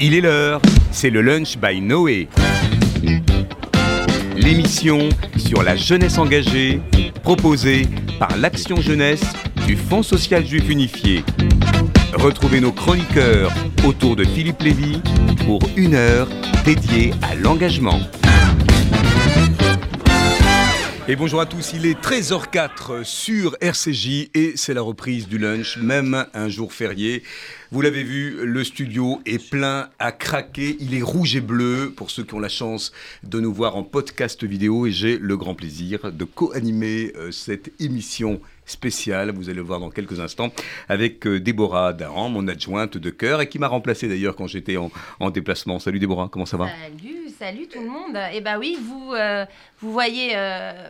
Il est l'heure, c'est le lunch by Noé. L'émission sur la jeunesse engagée, proposée par l'Action Jeunesse du Fonds social juif unifié. Retrouvez nos chroniqueurs autour de Philippe Lévy pour une heure dédiée à l'engagement. Et bonjour à tous, il est 13h04 sur RCJ et c'est la reprise du lunch, même un jour férié. Vous l'avez vu, le studio est plein à craquer. Il est rouge et bleu pour ceux qui ont la chance de nous voir en podcast vidéo et j'ai le grand plaisir de co-animer euh, cette émission spéciale, vous allez le voir dans quelques instants, avec euh, Déborah Dahan, mon adjointe de cœur et qui m'a remplacé d'ailleurs quand j'étais en, déplacement. Salut Déborah, comment ça va? Salut, salut tout le monde. Eh bien oui, vous, euh, vous, voyez,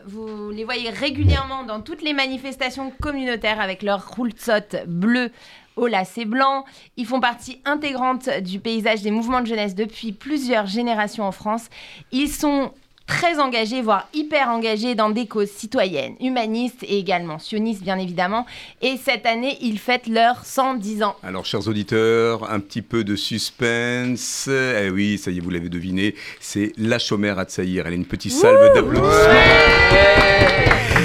vous les voyez régulièrement dans toutes les manifestations communautaires avec leur rouletzot bleu au lacet blanc. Ils font partie intégrante du paysage des mouvements de jeunesse depuis plusieurs générations en France. Ils sont très engagés, voire hyper engagés dans des causes citoyennes, humanistes et également sionistes, bien évidemment. Et cette année, ils fêtent leurs 110 ans. Alors, chers auditeurs, un petit peu de suspense. Eh oui, ça y est, vous l'avez deviné, c'est la chômère à Tsaïr. Elle a une petite salve d'applaudissements.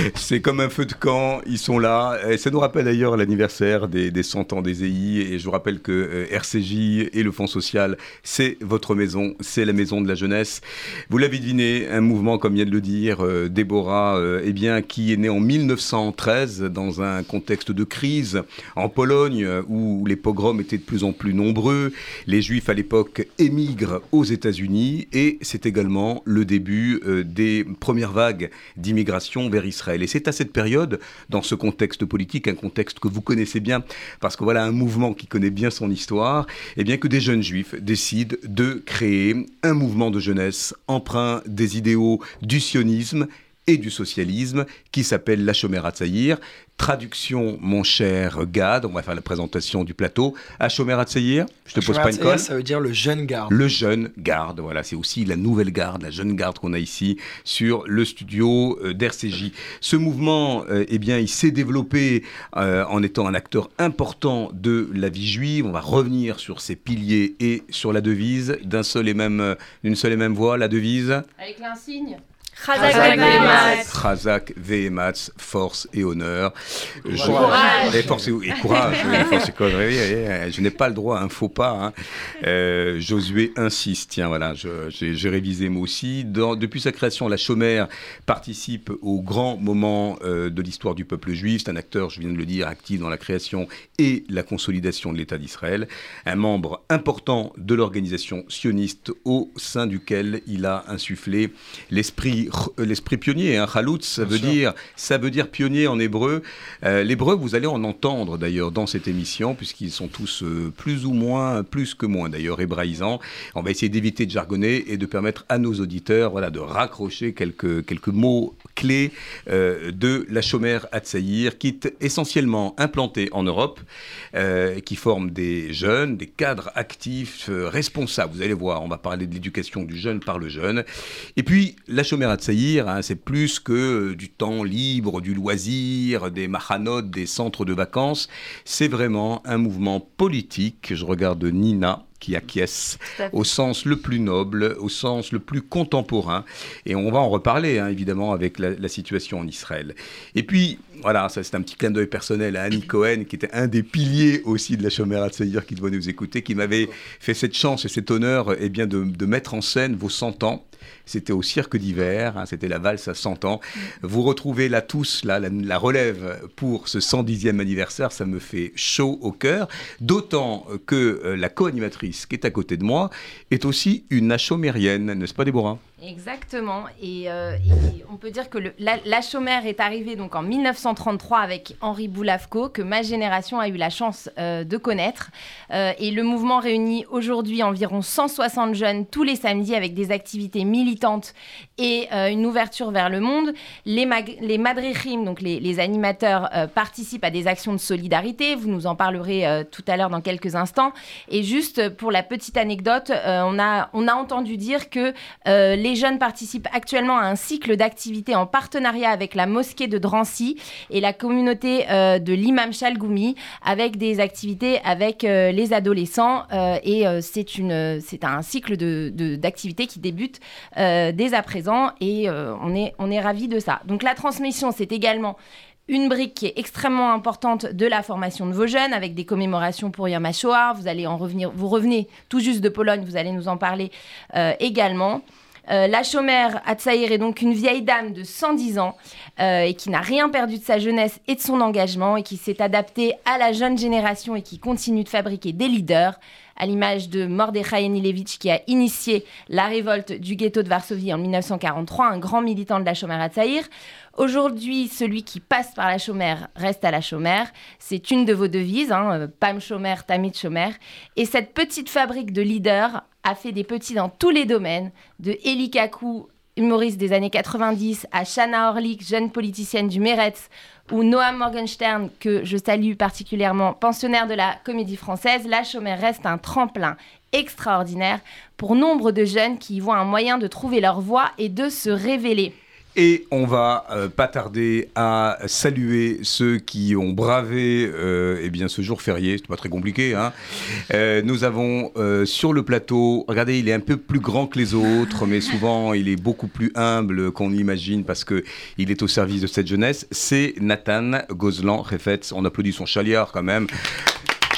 C'est comme un feu de camp, ils sont là. Ça nous rappelle d'ailleurs l'anniversaire des, des, 100 ans des EI. Et je vous rappelle que euh, RCJ et le Fonds social, c'est votre maison, c'est la maison de la jeunesse. Vous l'avez deviné, un mouvement, comme vient de le dire euh, Déborah, euh, eh bien, qui est né en 1913 dans un contexte de crise en Pologne où les pogroms étaient de plus en plus nombreux. Les Juifs à l'époque émigrent aux États-Unis et c'est également le début des premières vagues d'immigration vers Israël. Et c'est à cette période, dans ce contexte politique, un contexte que vous connaissez bien, parce que voilà un mouvement qui connaît bien son histoire, et eh bien que des jeunes juifs décident de créer un mouvement de jeunesse emprunt des idéaux du sionisme et du socialisme qui s'appelle La Chomera Tsaïr. Traduction, mon cher Gad, on va faire la présentation du plateau. À Chomera Tsaïr, je te pose pas une colle. Ça veut dire le jeune garde. Le jeune garde, voilà, c'est aussi la nouvelle garde, la jeune garde qu'on a ici sur le studio euh, d'RCJ. Ce mouvement, euh, eh bien, il s'est développé euh, en étant un acteur important de la vie juive. On va revenir sur ses piliers et sur la devise d'un seul et même, d'une seule et même voix, la devise. Avec l'insigne. Chazak Vehematz, force et honneur. Courage. Et force et, courage. je n'ai pas le droit à un faux pas. Hein. Euh, Josué insiste. Tiens, voilà, j'ai révisé moi aussi. Dans, depuis sa création, la Chomère participe au grand moment euh, de l'histoire du peuple juif. C'est un acteur, je viens de le dire, actif dans la création et la consolidation de l'État d'Israël. Un membre important de l'organisation sioniste au sein duquel il a insufflé l'esprit euh, l'esprit pionnier. Hein. Chaloutz, ça veut, dire, ça veut dire pionnier en hébreu. Euh, L'hébreu, vous allez en entendre d'ailleurs dans cette émission, puisqu'ils sont tous euh, plus ou moins, plus que moins d'ailleurs, hébraïsants. On va essayer d'éviter de jargonner et de permettre à nos auditeurs voilà, de raccrocher quelques, quelques mots clés de la chômère Hatzaïr, qui est essentiellement implantée en Europe, qui forme des jeunes, des cadres actifs, responsables. Vous allez voir, on va parler de l'éducation du jeune par le jeune. Et puis, la chômère Hein, c'est plus que du temps libre, du loisir, des mahanotes, des centres de vacances. C'est vraiment un mouvement politique. Je regarde Nina qui acquiesce au sens le plus noble, au sens le plus contemporain. Et on va en reparler, hein, évidemment, avec la, situation en Israël. Et puis, voilà, ça c'est un petit clin d'œil personnel à Annie Cohen, qui était un des piliers aussi de la Chomère à qui doit nous écouter, qui m'avait fait cette chance et cet honneur eh bien, de, de mettre en scène vos 100 ans. C'était au cirque d'hiver, hein, c'était la valse à 100 ans. Vous retrouvez là tous la, relève pour ce 110e anniversaire, ça me fait chaud au cœur, d'autant que euh, la co-animatrice qui est à côté de moi est aussi une achomérienne, n'est-ce pas Déborah? Exactement. Euh, et, on peut dire que le, la, chômère est arrivée donc en 1933 avec Henri Boulavco, que ma génération a eu la chance euh, de connaître. Euh, et le mouvement réunit aujourd'hui environ 160 jeunes tous les samedis avec des activités militantes et une ouverture vers le monde. Les, les madrichim, donc les, animateurs, participent à des actions de solidarité. Vous nous en parlerez tout à l'heure dans quelques instants. Et juste pour la petite anecdote, on, a, on a entendu dire que les les jeunes participent actuellement à un cycle d'activités en partenariat avec la mosquée de Drancy et la communauté de l'imam Chalgoumi avec des activités avec les adolescents et c'est un cycle d'activités qui débute dès à présent et on est on ravis de ça. Donc la transmission c'est également une brique qui est extrêmement importante de la formation de vos jeunes, avec des commémorations pour Yom HaShoah. Vous allez en revenir, vous revenez tout juste de Pologne, vous allez nous en parler euh, également. Euh, la chômère Atsaïr est donc une vieille dame de 110 ans euh, et qui n'a rien perdu de sa jeunesse et de son engagement et qui s'est adaptée à la jeune génération et qui continue de fabriquer des leaders, à l'image de Mordechai Enilevich qui a initié la révolte du ghetto de Varsovie en 1943, un grand militant de la chômère Atsaïr. Aujourd'hui, celui qui passe par la chômère reste à la chômère. C'est une de vos devises, hein, euh, Pam chômère, Tamit chômère. Et cette petite fabrique de leaders a fait des petits dans tous les domaines, de Eli Kaku, humoriste des années 90, à Shana Orlik, jeune politicienne du Meretz, ou Noam Morgenstern, que je salue particulièrement, pensionnaire de la comédie française, la chômère reste un tremplin extraordinaire pour nombre de jeunes qui y voient un moyen de trouver leur voie et de se révéler. Et on va euh, pas tarder à saluer ceux qui ont bravé euh, eh bien, ce jour férié. C'est pas très compliqué. Hein. Euh, nous avons sur le plateau, regardez, il est un peu plus grand que les autres, mais souvent il est beaucoup plus humble qu'on imagine parce que il est au service de cette jeunesse. C'est Nathan Gozlan Refetz. On applaudit son chaliard quand même.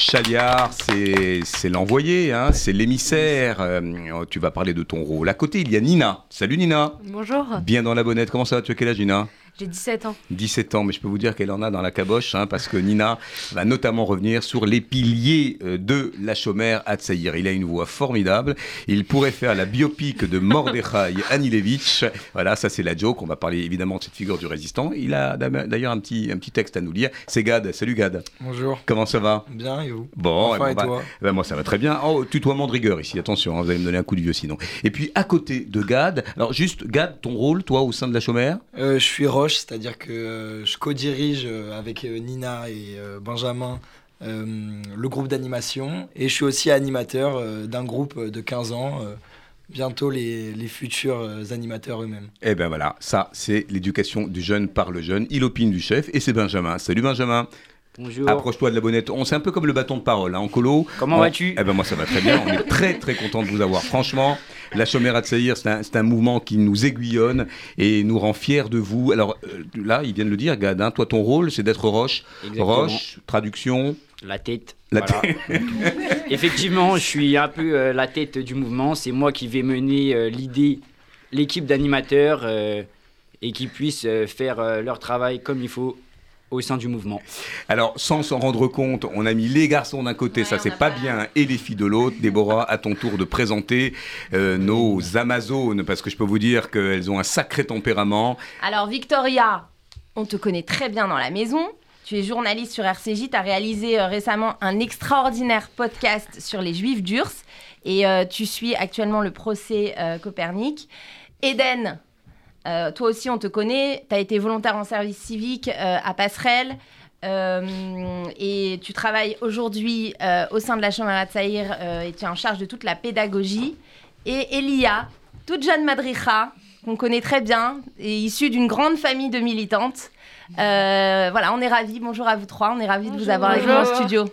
Chaliard, c'est l'envoyé, hein, c'est l'émissaire. Euh, tu vas parler de ton rôle. À côté, il y a Nina. Salut Nina. Bonjour. Bien dans la bonnette. Comment ça va? Tu as quel âge, Nina? J'ai 17 ans. 17 ans, mais je peux vous dire qu'elle en a dans la caboche, hein, parce que Nina va notamment revenir sur les piliers euh, de la chômère à Tsaïr. Il a une voix formidable. Il pourrait faire la biopic de Mordechai Anilevich. Voilà, ça c'est la joke. On va parler évidemment de cette figure du résistant. Il a d'ailleurs un petit, un petit texte à nous lire. C'est Gad. Salut Gad. Bonjour. Comment ça va? Bien, et vous? Bon, enfin, et, bah, toi? bah, Moi ça va très bien. Oh, tutoiement de rigueur ici, attention, hein, vous allez me donner un coup de vieux sinon. Et puis à côté de Gad, alors juste Gad, ton rôle, toi, au sein de la chômère euh, Je suis Roche, c'est-à-dire que euh, je co-dirige euh, avec euh, Nina et Benjamin le groupe d'animation et je suis aussi animateur d'un groupe de 15 ans bientôt les, les, futurs animateurs eux-mêmes. Eh ben voilà, ça c'est l'éducation du jeune par le jeune. Il opine du chef et c'est Benjamin. Salut Benjamin. Bonjour. Approche-toi de la bonnette. On c'est un peu comme le bâton de parole hein, en colo. Comment vas-tu? Eh ben moi ça va très bien. On est très très content de vous avoir. Franchement, la Chomère à c'est un, un, mouvement qui nous aiguillonne et nous rend fiers de vous. Alors euh, là, ils viennent le dire, Gad. Hein, toi, ton rôle, c'est d'être Roche. Roche, traduction. La tête. La tête. Effectivement, je suis un peu euh, la tête du mouvement. C'est moi qui vais mener euh, l'idée, l'équipe d'animateurs et qui puissent faire leur travail comme il faut au sein du mouvement. Alors, sans s'en rendre compte, on a mis les garçons d'un côté, ça c'est pas bien, et les filles de l'autre. Déborah, à ton tour de présenter euh, nos Amazones, parce que je peux vous dire qu'elles ont un sacré tempérament. Alors, Victoria, on te connaît très bien dans la maison. Tu es journaliste sur RCJ, tu as réalisé euh, récemment un extraordinaire podcast sur les Juifs d'Urs et euh, tu suis actuellement le procès Copernic. Eden, euh, toi aussi, on te connaît. Tu as été volontaire en service civique euh, à Passerelle. Euh, et tu travailles aujourd'hui au sein de la Chambre à Tsaïr et tu es en charge de toute la pédagogie. Et Elia, toute jeune madricha, qu'on connaît très bien, est issue d'une grande famille de militantes. Euh, voilà, on est ravis. Bonjour à vous trois. On est ravis de vous avoir avec nous en studio.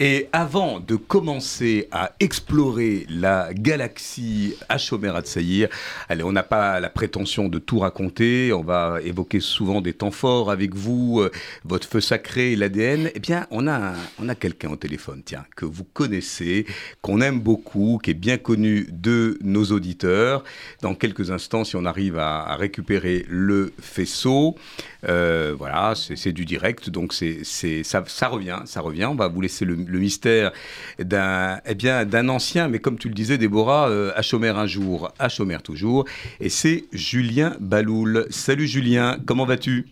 Et avant de commencer à explorer la galaxie Hachomer Atsaïr, allez, on n'a pas la prétention de tout raconter. On va évoquer souvent des temps forts avec vous, euh, votre feu sacré, l'ADN. Eh bien, on a, on a quelqu'un au téléphone, tiens, que vous connaissez, qu'on aime beaucoup, qui est bien connu de nos auditeurs. Dans quelques instants, si on arrive à, récupérer le faisceau. Euh, euh, voilà, c'est du direct, donc c'est ça, revient, ça revient. On va vous laisser le, mystère d'un eh bien d'un ancien, mais comme tu le disais, Déborah, euh, à Chômère un jour, à Chômère toujours, et c'est Julien Baloul. Salut Julien, comment vas-tu?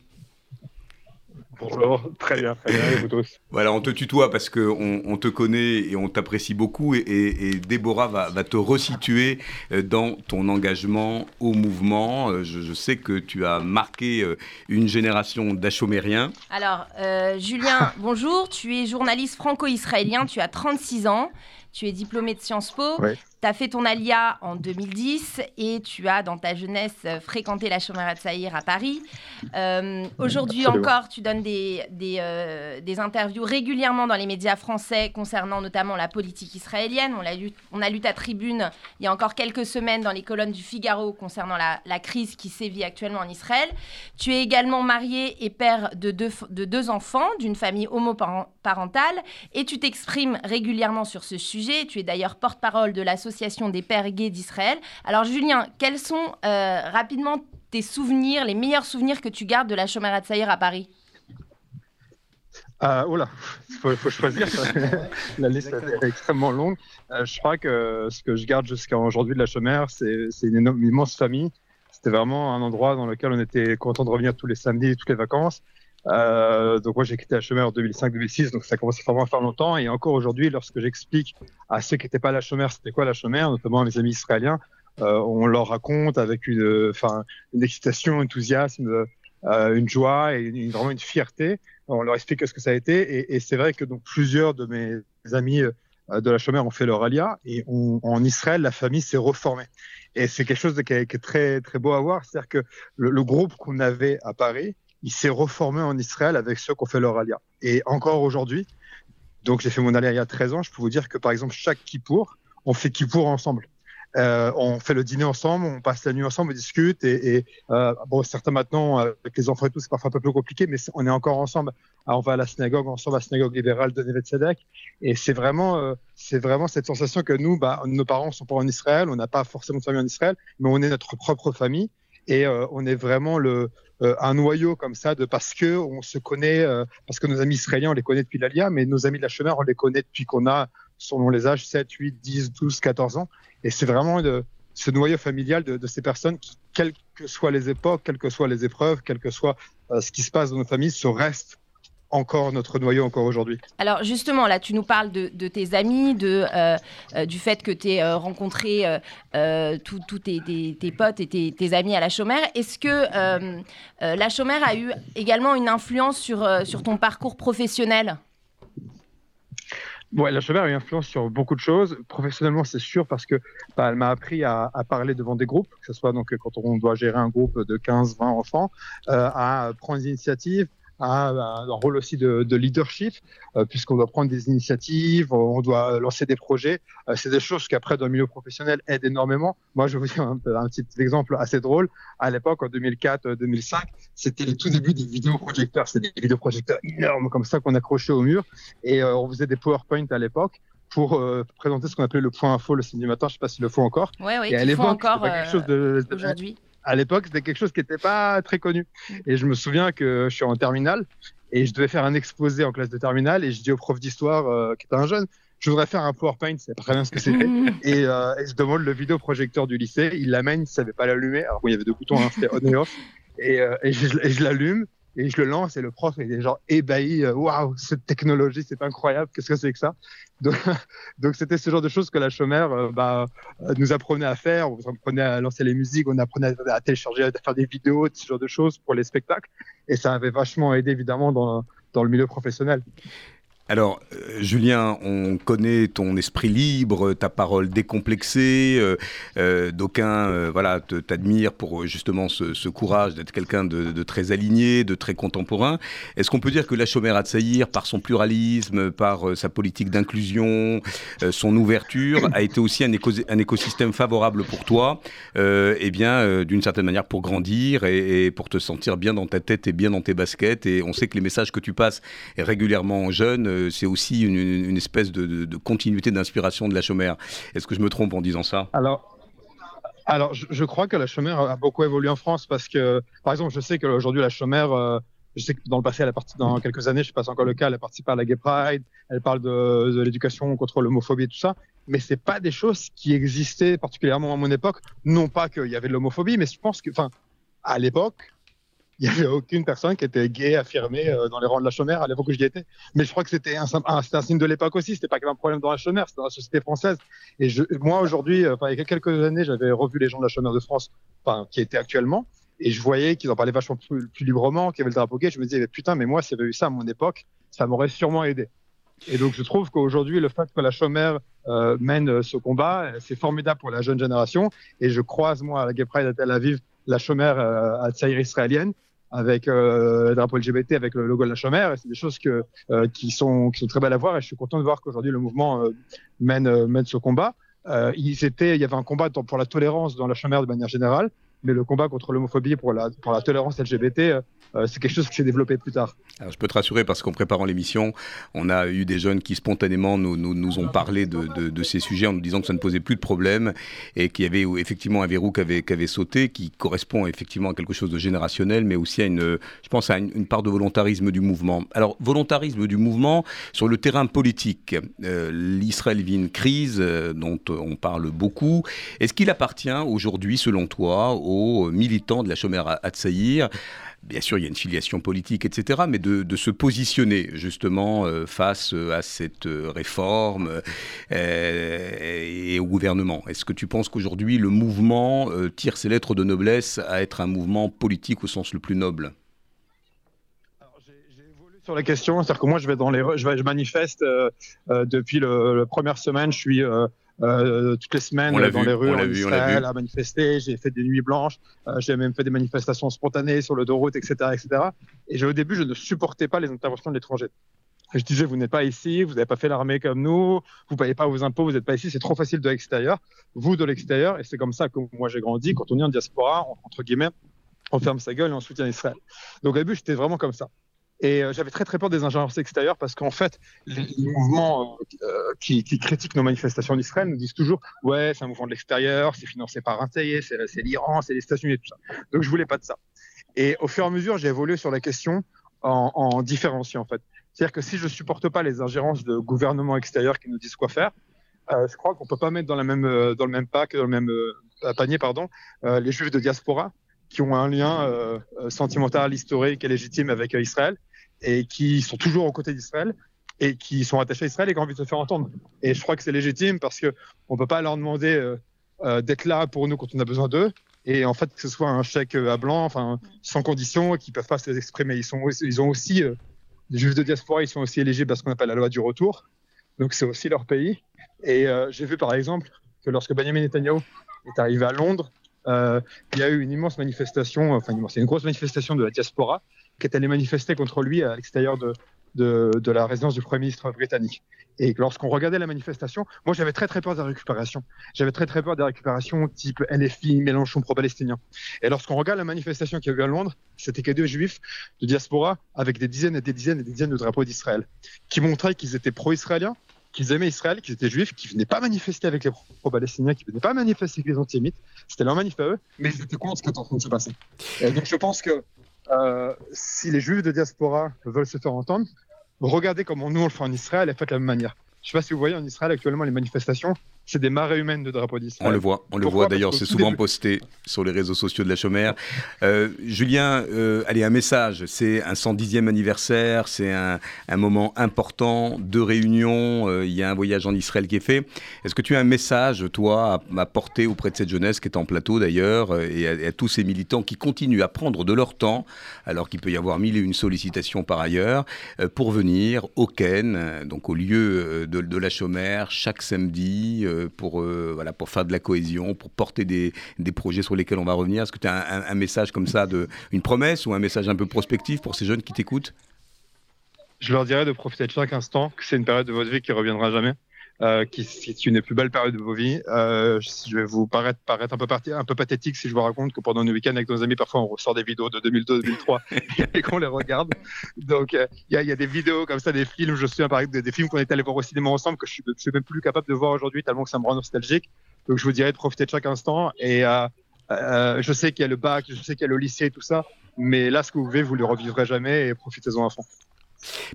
Bonjour, très bien, très bien, et vous tous. Voilà, on te tutoie parce qu'on on te connaît et on t'apprécie beaucoup. Et, et, Déborah va, va, te resituer euh, dans ton engagement au mouvement. Euh, je, sais que tu as marqué euh, une génération d'achomériens. Alors, Julien, bonjour. Tu es journaliste franco-israélien, tu as 36 ans. Tu es diplômé de Sciences Po. Tu as fait ton alia en 2010 et tu as, dans ta jeunesse, fréquenté la Chomera de Saïr à Paris. Euh, aujourd'hui encore, tu donnes des, des, euh, des, interviews régulièrement dans les médias français concernant notamment la politique israélienne. On a, lu, on a lu ta tribune il y a encore quelques semaines dans les colonnes du Figaro concernant la, la crise qui sévit actuellement en Israël. Tu es également marié et père de deux, de deux enfants d'une famille homoparentale et tu t'exprimes régulièrement sur ce sujet. Tu es d'ailleurs porte-parole de l'association des pères gays d'Israël. Alors Julien, quels sont euh, rapidement tes souvenirs, les meilleurs souvenirs que tu gardes de la Shomer Hatzair à Paris? Euh, oh il faut, choisir. la liste est extrêmement longue. Euh, je crois que ce que je garde jusqu'à aujourd'hui de la Chomère, c'est une, immense famille. C'était vraiment un endroit dans lequel on était content de revenir tous les samedis, toutes les vacances. Euh, donc moi j'ai quitté la chômeur en 2005-2006, donc ça commence vraiment à faire longtemps. Et encore aujourd'hui, lorsque j'explique à ceux qui n'étaient pas la chômeur, c'était quoi la chômeur, notamment mes amis israéliens, euh, on leur raconte avec une, enfin, une excitation, un enthousiasme, euh, une joie et une, vraiment une fierté. On leur explique ce que ça a été. Et, et c'est vrai que donc plusieurs de mes amis euh, de la chômeur ont fait leur alia et on, en Israël, la famille s'est reformée. Et c'est quelque chose de, qui, est, qui, est, très très beau à voir, c'est-à-dire que le, le groupe qu'on avait à Paris, il s'est reformé en Israël avec ceux qui ont fait leur alia. Et encore aujourd'hui, donc j'ai fait mon alia il y a 13 ans, je peux vous dire que par exemple, chaque Kippour, on fait Kippour ensemble. Euh, on fait le dîner ensemble, on passe la nuit ensemble, on discute. Et, euh, bon, certains maintenant, avec les enfants et tout, c'est parfois un peu plus compliqué, mais on est encore ensemble. Alors, on va à la synagogue ensemble, à la synagogue libérale de Neve Tzedek. Et c'est vraiment, euh, c'est vraiment cette sensation que nous, bah, nos parents sont pas en Israël, on n'a pas forcément de famille en Israël, mais on est notre propre famille. Et on est vraiment le, un noyau comme ça de parce que on se connaît, euh, parce que nos amis israéliens, on les connaît depuis l'Alia, mais nos amis de la chemin, on les connaît depuis qu'on a, selon les âges, 7, 8, 10, 12, 14 ans. Et c'est vraiment de, ce noyau familial de, de, ces personnes qui, quelles que soient les époques, quelles que soient les épreuves, quel que soit ce qui se passe dans nos familles, se restent encore notre noyau encore aujourd'hui. Alors justement, là, tu nous parles de, tes amis, de, euh, euh, du fait que tu aies euh, rencontré tous tes, tes, potes et tes, amis à la chômère. Est-ce que la chômère a eu également une influence sur, sur ton parcours professionnel? Ouais, la chômère a eu une influence sur beaucoup de choses. Professionnellement, c'est sûr parce que bah, elle m'a appris à, à, parler devant des groupes, que ce soit donc quand on doit gérer un groupe de 15, 20 enfants, à prendre des initiatives, un rôle aussi de, de leadership, euh, puisqu'on doit prendre des initiatives, on doit lancer des projets. Euh, c'est des choses qui, après, dans le milieu professionnel, aident énormément. Moi, je vous dire un, un petit exemple assez drôle. À l'époque, en 2004-2005, c'était le tout début des vidéoprojecteurs. C'était des vidéoprojecteurs énormes comme ça qu'on accrochait au mur. Et euh, on faisait des PowerPoint à l'époque pour présenter ce qu'on appelait le point info le samedi matin. Je ne sais pas s'il le faut encore. Oui, oui, il faut encore aujourd'hui à l'époque, c'était quelque chose qui n'était pas très connu. Et je me souviens que je suis en terminale et je devais faire un exposé en classe de terminale et je dis au prof d'histoire, euh, qui était un jeune, je voudrais faire un PowerPoint, c'est pas très bien ce que c'était. et, euh, et, je demande le vidéoprojecteur du lycée, il l'amène, il savait pas l'allumer. Alors, bon, il y avait deux boutons, hein, c'était on et off. Et, euh, et je, je l'allume et je le lance et le prof est genre ébahi. Euh, waouh, cette technologie, c'est incroyable. Qu'est-ce que c'est que ça? Donc, c'était ce genre de choses que la chômeur euh, bah, euh, nous apprenait à faire. On apprenait à lancer les musiques, on apprenait à, télécharger, à faire des vidéos, ce genre de choses pour les spectacles. Et ça avait vachement aidé évidemment dans, dans le milieu professionnel. Alors, euh, Julien, on connaît ton esprit libre, ta parole décomplexée. Euh, euh, D'aucuns voilà, t'admirent pour justement ce, courage d'être quelqu'un de, très aligné, de très contemporain. Est-ce qu'on peut dire que la Chomère Atsaïr, par son pluralisme, par sa politique d'inclusion, son ouverture, a été aussi un, écosystème favorable pour toi, et bien, d'une certaine manière, pour grandir et, pour te sentir bien dans ta tête et bien dans tes baskets? Et on sait que les messages que tu passes régulièrement aux jeunes, c'est aussi une, espèce de, continuité d'inspiration de la chômère. Est-ce que je me trompe en disant ça? Alors, alors je, crois que la chômère a beaucoup évolué en France parce que, par exemple, je sais qu'aujourd'hui la chômère, euh, je sais que dans le passé, elle a dans quelques années, je sais pas encore le cas, elle a participé à la Gay Pride, elle parle de, l'éducation contre l'homophobie et tout ça, mais c'est pas des choses qui existaient particulièrement à mon époque. Non pas qu'il y avait de l'homophobie, mais je pense que, à l'époque, il n'y avait aucune personne qui était gay affirmée euh, dans les rangs de la chômère à l'époque où j'y étais. Mais je crois que c'était un, signe de l'époque aussi. C'était pas qu'un problème dans la chômère, c'était dans la société française. Et moi aujourd'hui, euh, il y a quelques années, j'avais revu les gens de la chômère de France, enfin qui étaient actuellement, et je voyais qu'ils en parlaient vachement plus, librement, qu'il y avait le drapeau gay. Je me disais, putain, mais moi, s'il y avait eu ça à mon époque, ça m'aurait sûrement aidé. Et donc, je trouve qu'aujourd'hui, le fait que la Chomère euh, mène ce combat, c'est formidable pour la jeune génération. Et je croise, moi, à la Gay Pride à Tel Aviv, la Chomère euh, à Tsaïr israélienne avec euh, le drapeau LGBT, avec le logo de la Chomère. Et c'est des choses que, euh, qui, sont, qui sont très belles à voir. Et je suis content de voir qu'aujourd'hui, le mouvement euh, mène, mène ce combat. ils étaient, il y avait un combat pour la tolérance dans la Chomère de manière générale mais le combat contre l'homophobie pour la, pour la tolérance LGBT, euh, c'est quelque chose qui s'est développé plus tard. Je peux te rassurer parce qu'en préparant l'émission, on a eu des jeunes qui spontanément nous, nous, ont parlé de, de, ces sujets en nous disant que ça ne posait plus de problème et qu'il y avait effectivement un verrou qui avait, sauté, qui correspond effectivement à quelque chose de générationnel, mais aussi à une, je pense à une, part de volontarisme du mouvement. Alors, volontarisme du mouvement sur le terrain politique. Euh, L'Israël vit une crise euh, dont on parle beaucoup. Est-ce qu'il appartient aujourd'hui, selon toi, militants de la Chomère Hatzaïr bien sûr, il y a une filiation politique, etc., mais de, se positionner justement euh, face euh, à cette euh, réforme et au gouvernement. Est-ce que tu penses qu'aujourd'hui, le mouvement tire ses lettres de noblesse à être un mouvement politique au sens le plus noble? Sur la question, c'est-à-dire que moi je vais dans les, je, manifeste depuis le, première semaine, je suis euh, toutes les semaines dans vu, les rues en vu, Israël à manifester. J'ai fait des nuits blanches. Euh, j'ai même fait des manifestations spontanées sur le dos route, etc., etc. Et au début, je ne supportais pas les interventions de l'étranger. Je disais, vous n'êtes pas ici, vous n'avez pas fait l'armée comme nous, vous payez pas vos impôts, vous n'êtes pas ici, c'est trop facile de l'extérieur. Vous de l'extérieur, et c'est comme ça que moi j'ai grandi. Quand on est en diaspora, entre guillemets, on ferme sa gueule et on soutient Israël. Donc au début, j'étais vraiment comme ça. Et euh, j'avais très très peur des ingérences extérieures parce qu'en fait, les, mouvements euh, qui, critiquent nos manifestations en Israël nous disent toujours ouais, c'est un mouvement de l'extérieur, c'est financé par un pays, c'est l'Iran, c'est les États-Unis et tout ça. Donc je voulais pas de ça. Et au fur et à mesure, j'ai évolué sur la question en, en différenciant en fait. C'est-à-dire que si je supporte pas les ingérences de gouvernements extérieurs qui nous disent quoi faire, euh, je crois qu'on peut pas mettre dans, le même pack, dans le même panier, pardon, les juifs de diaspora qui ont un lien sentimental, historique et légitime avec Israël et qui sont toujours aux côtés d'Israël et qui sont attachés à Israël et qui ont envie de se faire entendre. Et je crois que c'est légitime parce que on peut pas leur demander euh, euh, d'être là pour nous quand on a besoin d'eux. Et en fait, que ce soit un chèque à blanc, enfin, sans condition, qui peuvent pas se les exprimer. Ils ils ont aussi, euh, les juifs de diaspora, ils sont aussi éligibles à ce qu'on appelle la loi du retour. Donc c'est aussi leur pays. Et euh, j'ai vu par exemple que lorsque Benjamin Netanyahu est arrivé à Londres, il y a eu une immense manifestation, enfin c'est une grosse manifestation de la diaspora qui est allée manifester contre lui à l'extérieur de, la résidence du Premier ministre britannique. Et lorsqu'on regardait la manifestation, moi j'avais très très peur de la récupération. J'avais très très peur des récupérations type LFI, Mélenchon pro-palestinien. Et lorsqu'on regarde la manifestation qui a eu à Londres, c'était que deux juifs de diaspora avec des dizaines et des dizaines et des dizaines de drapeaux d'Israël, qui montraient qu'ils étaient pro-israéliens, qu'ils aimaient Israël, qu'ils étaient juifs, qu'ils venaient pas manifester avec les pro-palestiniens, qu'ils venaient pas manifester avec les antisémites. C'était leur manif à eux, mais ils étaient contre ce qui était en train de se passer. Et donc je pense que euh, si les juifs de diaspora veulent se faire entendre, regardez comment nous on le fait en Israël et faites de la même manière. Je ne sais pas si vous voyez en Israël actuellement les manifestations, c'est des marées humaines de drapeaux d'Israël. On le voit, on le voit d'ailleurs, c'est souvent début... posté sur les réseaux sociaux de la Chomère. Euh, Julien, euh, allez, un message, c'est un 110e anniversaire, c'est un, un, moment important de réunion, euh, il y a un voyage en Israël qui est fait. Est-ce que tu as un message, toi, à, à, porter auprès de cette jeunesse qui est en plateau d'ailleurs, euh, et, à tous ces militants qui continuent à prendre de leur temps, alors qu'il peut y avoir mille et une sollicitations par ailleurs, pour venir au Ken, donc au lieu de, de la Chomère, chaque samedi, pour, euh, voilà, pour faire de la cohésion, pour porter des, projets sur lesquels on va revenir Est-ce que tu as un, message comme ça, de, une promesse ou un message un peu prospectif pour ces jeunes qui t'écoutent? Je leur dirais de profiter de chaque instant, que c'est une période de votre vie qui reviendra jamais. Euh, qui est une plus belles périodes de vos vies. Euh, je vais vous paraître, paraître un, peu parti, un peu pathétique si je vous raconte que pendant nos week-ends avec nos amis, parfois on ressort des vidéos de 2002-2003 et qu'on les regarde. Donc il euh, y, a, y, a, des vidéos comme ça, des films, je souviens par exemple des, films qu'on est allé voir au cinéma ensemble que je suis, suis même plus capable de voir aujourd'hui tellement que ça me rend nostalgique. Donc je vous dirais de profiter de chaque instant. Et euh, euh, je sais qu'il y a le bac, je sais qu'il y a le lycée et tout ça, mais là ce que vous vivez, vous le revivrez jamais et profitez-en à fond.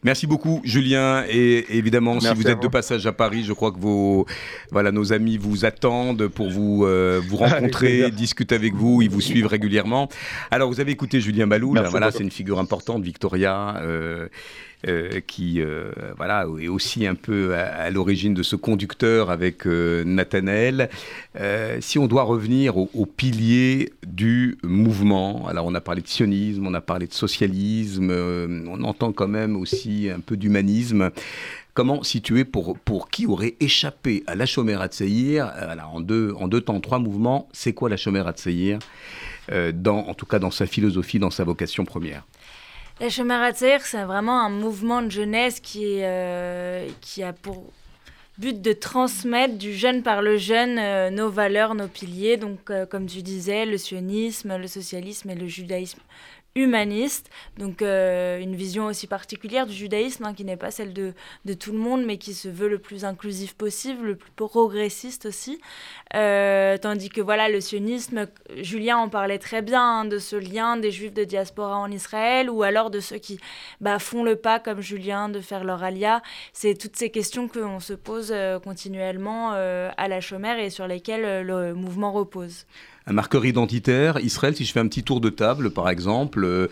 Merci beaucoup, Julien. Et évidemment, Merci si vous êtes vous. de passage à Paris, je crois que vos, voilà, nos amis vous attendent pour vous, euh, vous rencontrer, discuter avec vous. Ils vous suivent régulièrement. Alors, vous avez écouté Julien Balou. Là, voilà, c'est une figure importante, Victoria. Euh, qui voilà, est aussi un peu à, l'origine de ce conducteur avec Nathanaël. si on doit revenir aux piliers du mouvement, alors on a parlé de sionisme, on a parlé de socialisme, on entend quand même aussi un peu d'humanisme. Comment situer pour, pour qui aurait échappé à la Tseir euh, en, deux, en deux temps, trois mouvements, c'est quoi la chômère à Tseir euh, En tout cas dans sa philosophie, dans sa vocation première la Tseir, c'est vraiment un mouvement de jeunesse qui, euh, qui a pour but de transmettre du jeune par le jeune nos valeurs, nos piliers. Donc, comme tu disais, le sionisme, le socialisme et le judaïsme humaniste, donc euh, une vision aussi particulière du judaïsme, hein, qui n'est pas celle de, de, tout le monde, mais qui se veut le plus inclusif possible, le plus progressiste aussi. Euh, tandis que voilà, le sionisme, Julien en parlait très bien, hein, de ce lien des juifs de diaspora en Israël, ou alors de ceux qui bah, font le pas, comme Julien, de faire leur alia. C'est toutes ces questions qu'on se pose euh, continuellement à la chômère et sur lesquelles le mouvement repose un marqueur identitaire. Israël, si je fais un petit tour de table, par exemple, euh,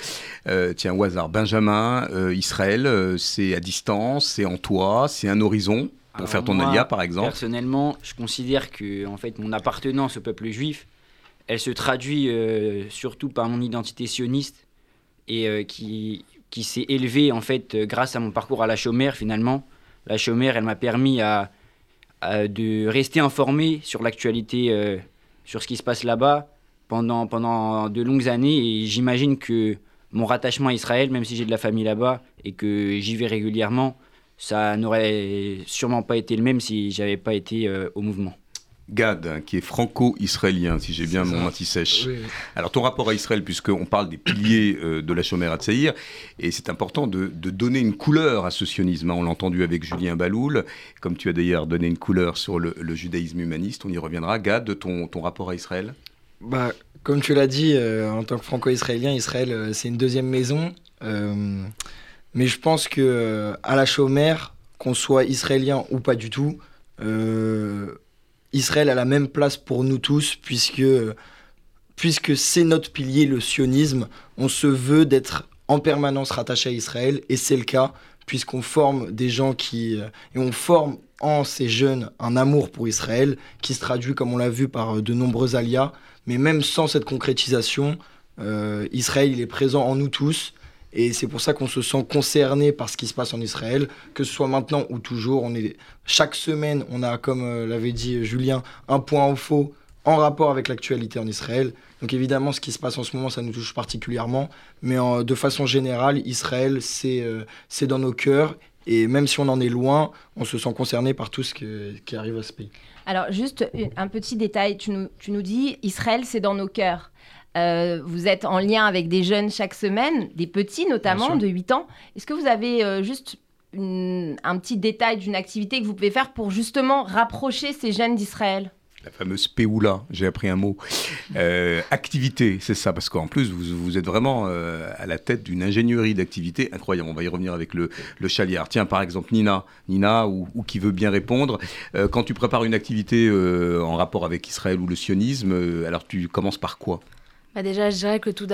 euh, tiens, au hasard, Benjamin, euh, Israël, c'est à distance, c'est en toi, c'est un horizon pour faire ton alia, par exemple. Personnellement, je considère que en fait, mon appartenance au peuple juif, elle se traduit surtout par mon identité sioniste et qui, qui s'est élevée en fait grâce à mon parcours à la chômère finalement. La chômère, elle m'a permis à, de rester informé sur l'actualité sur ce qui se passe là-bas pendant, pendant de longues années. Et j'imagine que mon rattachement à Israël, même si j'ai de la famille là-bas et que j'y vais régulièrement, ça n'aurait sûrement pas été le même si j'avais pas été euh, au mouvement. Gad, hein, qui est franco-israélien, si j'ai bien mon anti-sèche. Alors, ton rapport à Israël, puisqu'on parle des piliers euh, de la Shomer Hatzaïr, et c'est important de, donner une couleur à ce sionisme. Hein. On l'a entendu avec Julien Baloul, comme tu as d'ailleurs donné une couleur sur le, judaïsme humaniste, on y reviendra. Gad, ton, ton rapport à Israël? Bah, Comme tu l'as dit, euh, en tant que franco-israélien, Israël, euh, c'est une deuxième maison. mais je pense que à la Shomer, qu'on soit israélien ou pas du tout, Israël a la même place pour nous tous, puisque, puisque c'est notre pilier, le sionisme. On se veut d'être en permanence rattaché à Israël, et c'est le cas, puisqu'on forme des gens qui... Et on forme en ces jeunes un amour pour Israël, qui se traduit, comme on l'a vu, par de nombreux alias. Mais même sans cette concrétisation, euh, Israël, il est présent en nous tous. Et c'est pour ça qu'on se sent concerné par ce qui se passe en Israël, que ce soit maintenant ou toujours. On est, chaque semaine, on a, comme euh, l'avait dit Julien, un point au faux en rapport avec l'actualité en Israël. Donc évidemment, ce qui se passe en ce moment, ça nous touche particulièrement. Mais de façon générale, Israël, euh, c'est dans nos cœurs. Et même si on en est loin, on se sent concerné par tout ce qui arrive à ce pays. Alors juste un petit détail, tu nous, tu nous dis, Israël, c'est dans nos cœurs. Euh, vous êtes en lien avec des jeunes chaque semaine, des petits notamment, de 8 ans. Est-ce que vous avez euh, juste un petit détail d'une activité que vous pouvez faire pour justement rapprocher ces jeunes d'Israël? La fameuse Péoula, j'ai appris un mot. Euh, activité, c'est ça, parce qu'en plus, vous, êtes vraiment à la tête d'une ingénierie d'activité incroyable. On va y revenir avec le, le chaliard. Tiens, par exemple, Nina, Nina ou, ou qui veut bien répondre, quand tu prépares une activité en rapport avec Israël ou le sionisme, alors tu commences par quoi? Bah déjà, je dirais que tout,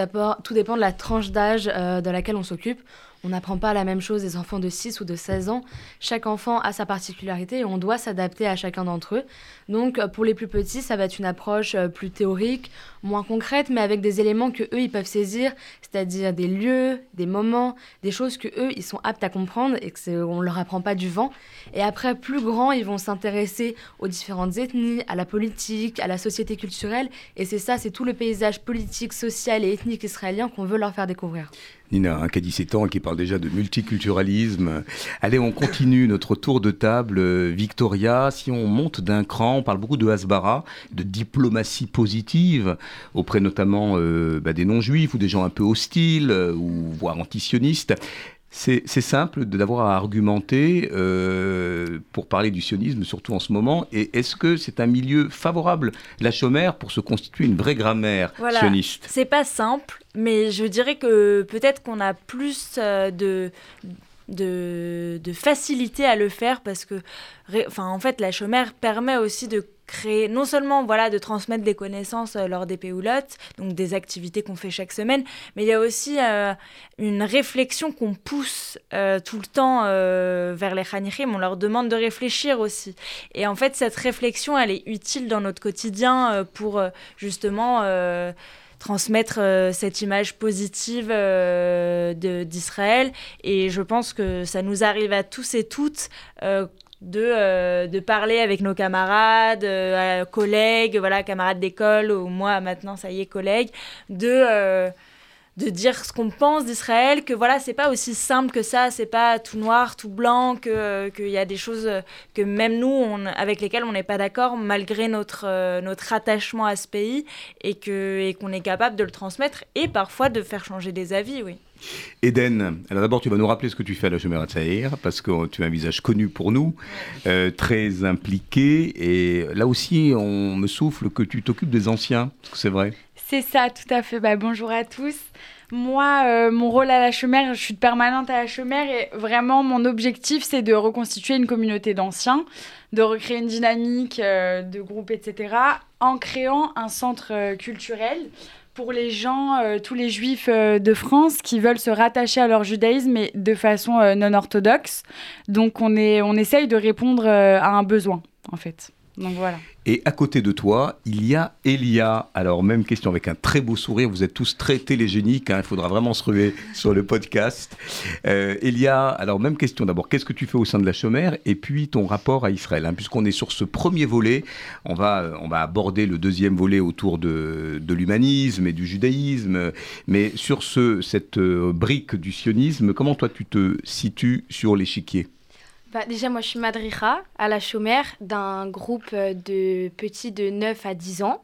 tout dépend de la tranche d'âge euh, dans laquelle on s'occupe. On n'apprend pas la même chose des enfants de 6 ou de 16 ans. Chaque enfant a sa particularité et on doit s'adapter à chacun d'entre eux. Donc pour les plus petits, ça va être une approche euh, plus théorique, moins concrète, mais avec des éléments que eux ils peuvent saisir, c'est-à-dire des lieux, des moments, des choses que eux ils sont aptes à comprendre et que on leur apprend pas du vent. Et après plus grands, ils vont s'intéresser aux différentes ethnies, à la politique, à la société culturelle. Et c'est ça, c'est tout le paysage politique, social et ethnique israélien qu'on veut leur faire découvrir. Nina, hein, qui a 17 ans et qui parle déjà de multiculturalisme. Allez, on continue notre tour de table. Victoria, si on monte d'un cran, on parle beaucoup de Hasbara, de diplomatie positive, auprès notamment euh, bah, des non-juifs ou des gens un peu hostiles euh, ou voire antisionistes. C'est simple d'avoir à argumenter euh, pour parler du sionisme, surtout en ce moment. Et est-ce que c'est un milieu favorable, la chômère, pour se constituer une vraie grammaire voilà. sioniste C'est pas simple, mais je dirais que peut-être qu'on a plus euh, de de, de facilité à le faire parce que, enfin, en fait, la chômère permet aussi de créer, non seulement voilà, de transmettre des connaissances euh, lors des péoulottes, donc des activités qu'on fait chaque semaine, mais il y a aussi euh, une réflexion qu'on pousse euh, tout le temps vers les Khanichim. On leur demande de réfléchir aussi. Et en fait, cette réflexion, elle est utile dans notre quotidien pour justement transmettre cette image positive d'Israël. Et je pense que ça nous arrive à tous et toutes de, euh, de parler avec nos camarades, euh, collègues, voilà, camarades d'école, ou moi maintenant, ça y est, collègues, de, euh, de dire ce qu'on pense d'Israël, que voilà, c'est pas aussi simple que ça, c'est pas tout noir, tout blanc, qu'il y a des choses que même nous, on, avec lesquelles on n'est pas d'accord, malgré notre, notre attachement à ce pays, et qu'on et est capable de le transmettre, et parfois de faire changer des avis, oui. Eden, alors d'abord tu vas nous rappeler ce que tu fais à la Chemera Tsaïr, parce que tu as un visage connu pour nous, euh, très impliqué, et là aussi on me souffle que tu t'occupes des anciens, est-ce que c'est vrai? C'est ça, tout à fait. Bah, bonjour à tous. Moi, euh, mon rôle à la Chemère, je suis permanente à la Chemère et vraiment mon objectif c'est de reconstituer une communauté d'anciens, de recréer une dynamique euh, de groupe, etc., en créant un centre culturel pour les gens, euh, tous les juifs euh, de France qui veulent se rattacher à leur judaïsme, mais de façon euh, non orthodoxe. Donc on, est, on essaye de répondre à un besoin, en fait. Et à côté de toi, il y a Elia. Alors, même question avec un très beau sourire. Vous êtes tous très télégéniques. Hein. il faudra vraiment se ruer sur le podcast. Euh, Elia, alors même question d'abord. Qu'est-ce que tu fais au sein de la chômère Et puis ton rapport à Israël. Hein. Puisqu'on est sur ce premier volet, on va, on va aborder le deuxième volet autour de, de l'humanisme et du judaïsme. Mais sur ce, cette euh, brique du sionisme, comment toi tu te situes sur l'échiquier? Bah, déjà, moi, je suis madricha à la chômère d'un groupe euh, de petits de 9 à 10 ans.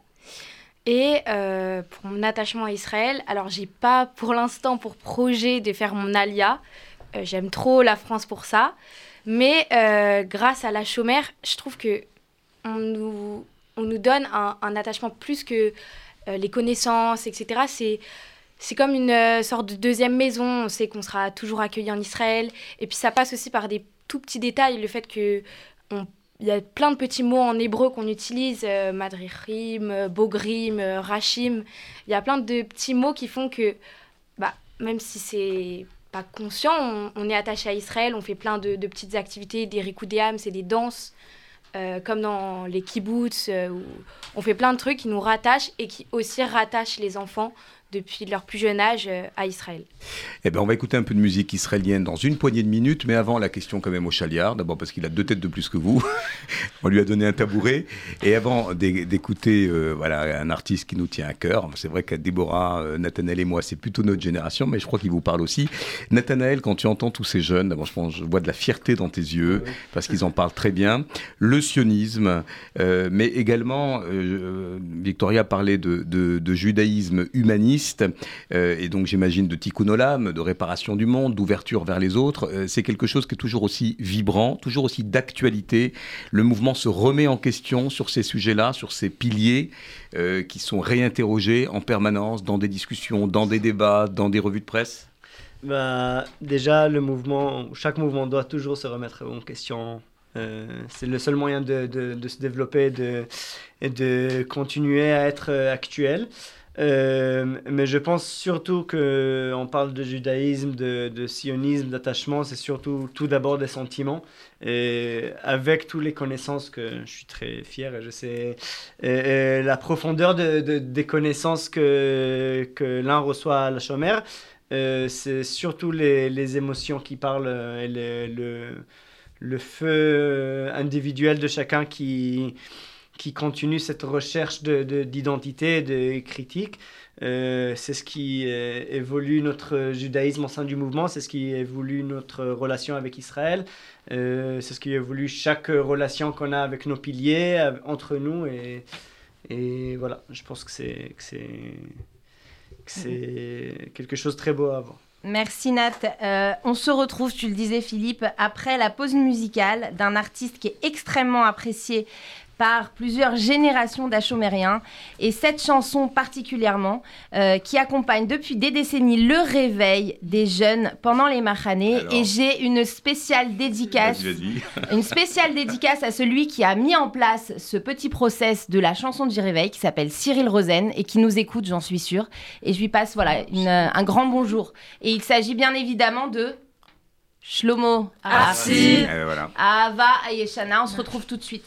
Et euh, pour mon attachement à Israël, alors j'ai pas pour l'instant pour projet de faire mon alia. Euh, j'aime trop la France pour ça. Mais grâce à la chômère, je trouve que on nous, on nous donne un, attachement plus que les connaissances, etc. C'est c'est comme une sorte de deuxième maison. On sait qu'on sera toujours accueilli en Israël. Et puis ça passe aussi par des tout petit détail, le fait que il y a plein de petits mots en hébreu qu'on utilise, euh, madrichim, euh, bogrim, euh, rachim. Il y a plein de petits mots qui font que, bah, même si c'est pas conscient, on, est attaché à Israël, on fait plein de, petites activités, des rikudéam, c'est des danses, comme dans les kibbutz, où on fait plein de trucs qui nous rattachent et qui aussi rattachent les enfants depuis leur plus jeune âge euh, à Israël. Eh ben, on va écouter un peu de musique israélienne dans une poignée de minutes, mais avant la question quand même au Chaliard, d'abord parce qu'il a deux têtes de plus que vous, on lui a donné un tabouret, et avant d'écouter euh, voilà, un artiste qui nous tient à cœur, c'est vrai qu'à Déborah, euh, Nathanaël et moi, c'est plutôt notre génération, mais je crois qu'il vous parle aussi. Nathanaël, quand tu entends tous ces jeunes, d'abord je, pense, je vois de la fierté dans tes yeux, parce qu'ils en parlent très bien, le sionisme, mais également, Victoria parlait de, de, de judaïsme humaniste, euh, et donc j'imagine de tikkun olam, de réparation du monde, d'ouverture vers les autres. Euh, c'est quelque chose qui est toujours aussi vibrant, toujours aussi d'actualité. Le mouvement se remet en question sur ces sujets-là, sur ces piliers euh, qui sont réinterrogés en permanence dans des discussions, dans des débats, dans des revues de presse. Bah, déjà, le mouvement, chaque mouvement doit toujours se remettre en question c'est le seul moyen de, se développer et de continuer à être actuel. Euh, mais je pense surtout que on parle de judaïsme, de, de sionisme, d'attachement, c'est surtout tout d'abord des sentiments. Et avec toutes les connaissances que je suis très fier, je sais la profondeur de, des connaissances que, que l'un reçoit à la chômère, euh, c'est surtout les, les, émotions qui parlent le, le feu individuel de chacun qui qui continue cette recherche d'identité, de, de, critique. Euh, c'est ce qui euh, évolue notre judaïsme au sein du mouvement, c'est ce qui évolue notre relation avec Israël, euh, c'est ce qui évolue chaque relation qu'on a avec nos piliers, entre nous. Et, et voilà, je pense que c'est quelque chose de très beau à voir. Merci Nat. on se retrouve, tu le disais Philippe, après la pause musicale d'un artiste qui est extrêmement apprécié par plusieurs générations d'Achomériens. Et cette chanson particulièrement, euh, qui accompagne depuis des décennies le réveil des jeunes pendant les Mahanés. Et j'ai une spéciale dédicace, une spéciale dédicace à celui qui a mis en place ce petit process de la chanson du réveil, qui s'appelle Cyril Rosen, et qui nous écoute, j'en suis sûre. Et je lui passe voilà, un grand bonjour. Et il s'agit bien évidemment de... Shlomo, Arsi, Ava, Ayeshana. On se retrouve tout de suite.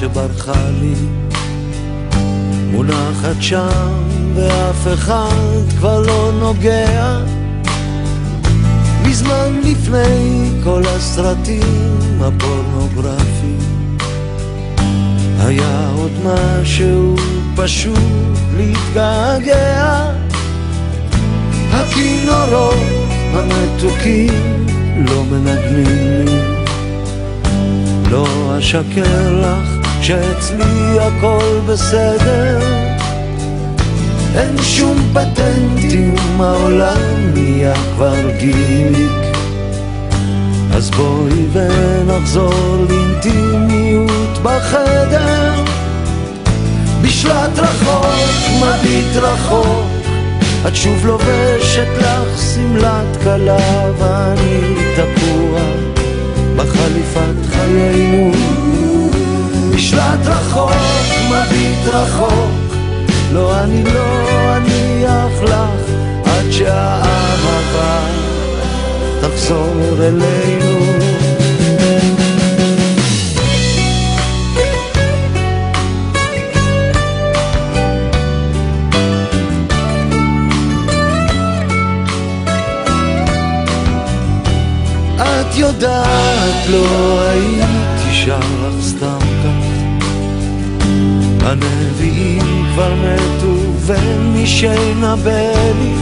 שברחה לי. מונחת שם ואף אחד כבר לא נוגע. מזמן לפני כל הסרטים הפורנוגרפיים היה עוד משהו פשוט להתגעגע. הכינורות המתוקים לא מנגנים לי. לא אשקר לך שאצלי הכל בסדר. אין שום פטנטים, העולם נהיה כבר גיק אז בואי ונחזור לאינטימיות בחדר. בשלט רחוק, מביט רחוק את שוב לובשת לך שמלת כלה ואני תקוע בחליפת חיינו בשלט רחוק, מביט רחוק לא, אני לא אניח לך עד שהאהבה תחזור אלינו את יודעת, לא הייתי שר לך סתם. הנביאים כבר מתו ומי שינבא לי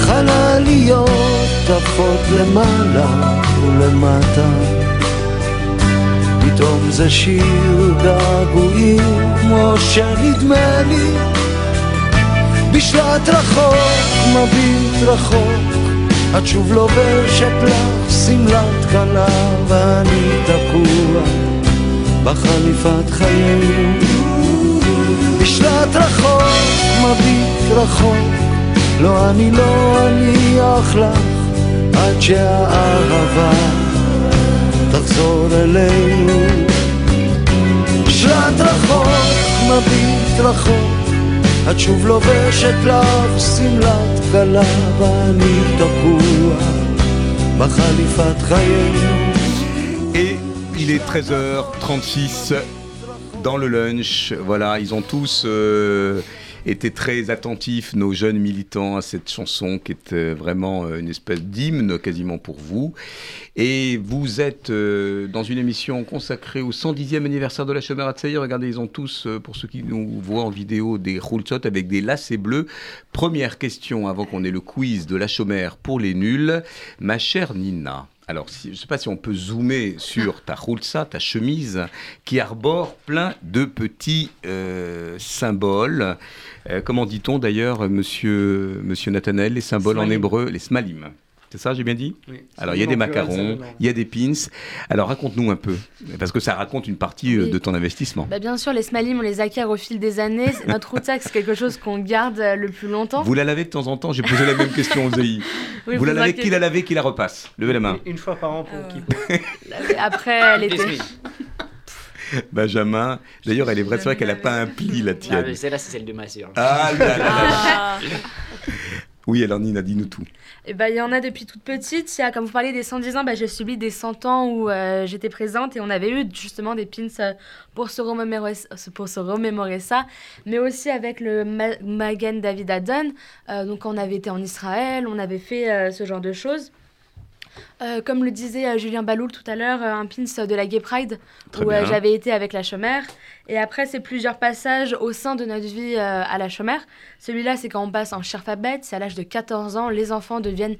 חלליות עפות למעלה ולמטה. פתאום זה שיר געגועים כמו שנדמה לי. בשלט רחוק, מביט רחוק את שוב לובשת לך שמלת כלה ואני תקוע בחליפת חיינו בשלט רחוק, מביט רחוק. לא, אני לא אניח לך עד שהאהבה תחזור אלינו. בשלט רחוק, מביט רחוק. את שוב לובשת לך שמלת כלה ואני תקוע בחליפת חיינו. Il est 13h36 dans le lunch. Voilà, ils ont tous euh, été très attentifs, nos jeunes militants, à cette chanson qui est euh, vraiment euh, une espèce d'hymne quasiment pour vous. Et vous êtes dans une émission consacrée au 110e anniversaire de la Chomère Atsaï. Regardez, ils ont tous, pour ceux qui nous voient en vidéo, des roulsots avec des lacets bleus. Première question avant qu'on ait le quiz de la Chomère pour les nuls. Ma chère Nina, alors, si, je ne sais pas si on peut zoomer sur ta roulsa, ta chemise, qui arbore plein de petits euh, symboles. Euh, comment dit-on d'ailleurs, monsieur, monsieur Nathanaël, les symboles en hébreu, les smalim c'est ça, j'ai bien dit Oui. Alors, il y a des macarons, il y a des pins. Alors, raconte-nous un peu, parce que ça raconte une partie euh, Oui. de ton investissement. Bah, bien sûr, les smalim, on les acquiert au fil des années. Notre route-sac, c'est quelque chose qu'on garde euh, le plus longtemps. Vous la lavez de temps en temps J'ai posé la même question aux EI. Oui, vous la lavez, qui la lavez, qui la repasse? Levez la main. Une fois par an pour Euh, Kippour. Après l'été. Benjamin. D'ailleurs, elle est vraie, c'est vrai qu'elle n'a pas un pli, la Ah, tienne. mais celle-là, c'est celle de ma sœur. Ah là là là là. Ah. Oui, alors Nina, dis-nous tout. Et bah, il y en a depuis toute petite. Il y a, comme vous parliez des 110 ans, bah, j'ai subi des 100 ans où euh, j'étais présente et on avait eu justement des pins euh, pour, se remémorer, pour se remémorer ça. Mais aussi avec le Ma- Magen David Adon. Euh, donc, on avait été en Israël, on avait fait euh, ce genre de choses. Euh, comme le disait euh, Julien Baloul tout à l'heure, euh, un pins de la Gay Pride, Très où j'avais été avec la chômère. Et après, c'est plusieurs passages au sein de notre vie à la chômère. Celui-là, c'est quand on passe en Sherfabet, c'est à l'âge de 14 ans, les enfants deviennent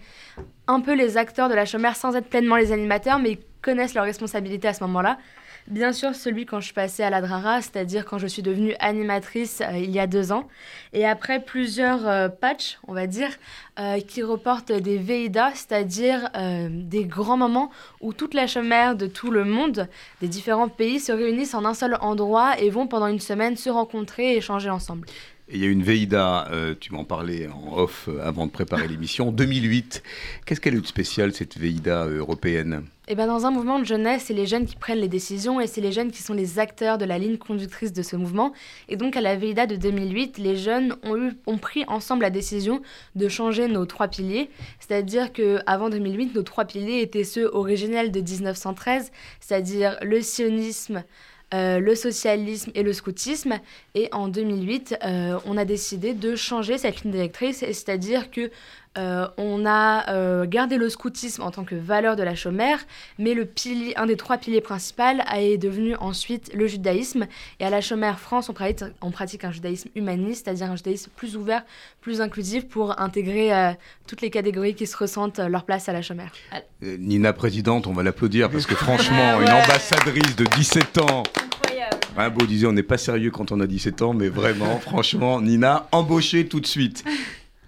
un peu les acteurs de la chômère sans être pleinement les animateurs, mais ils connaissent leurs responsabilités à ce moment-là. Bien sûr, celui quand je passée à la Drara, c'est-à-dire quand je suis devenue animatrice euh, il y a deux ans. Et après plusieurs euh, patchs, on va dire, euh, qui reportent des VIDA, c'est-à-dire des grands moments où toute la chômère de tout le monde, des différents pays, se réunissent en un seul endroit et vont pendant une semaine se rencontrer et échanger ensemble. Et il y a une VEIDA, euh, tu m'en parlais en off euh, avant de préparer l'émission, 2008. Qu'est-ce qu'elle a eu de spécial, cette VEIDA euh, européenne? Et ben dans un mouvement de jeunesse, c'est les jeunes qui prennent les décisions et c'est les jeunes qui sont les acteurs de la ligne conductrice de ce mouvement. Et donc à la VIDA de 2008, les jeunes ont, eu, ont pris ensemble la décision de changer nos trois piliers. C'est-à-dire qu'avant 2008, nos trois piliers étaient ceux originels de 1913, c'est-à-dire le sionisme, euh, le socialisme et le scoutisme. Et en 2008, euh, on a décidé de changer cette ligne directrice, c'est-à-dire que euh, on a euh, gardé le scoutisme en tant que valeur de la chômère, mais le pilier, un des trois piliers principaux est devenu ensuite le judaïsme. Et à la chômère France, on pratique, on pratique un judaïsme humaniste, c'est-à-dire un judaïsme plus ouvert, plus inclusif pour intégrer euh, toutes les catégories qui se ressentent leur place à la chômère. Nina présidente, on va l'applaudir parce que franchement, Ah ouais. une ambassadrice de 17 ans. Incroyable. Un beau disait, on n'est pas sérieux quand on a 17 ans, mais vraiment, franchement, Nina, embauchée tout de suite.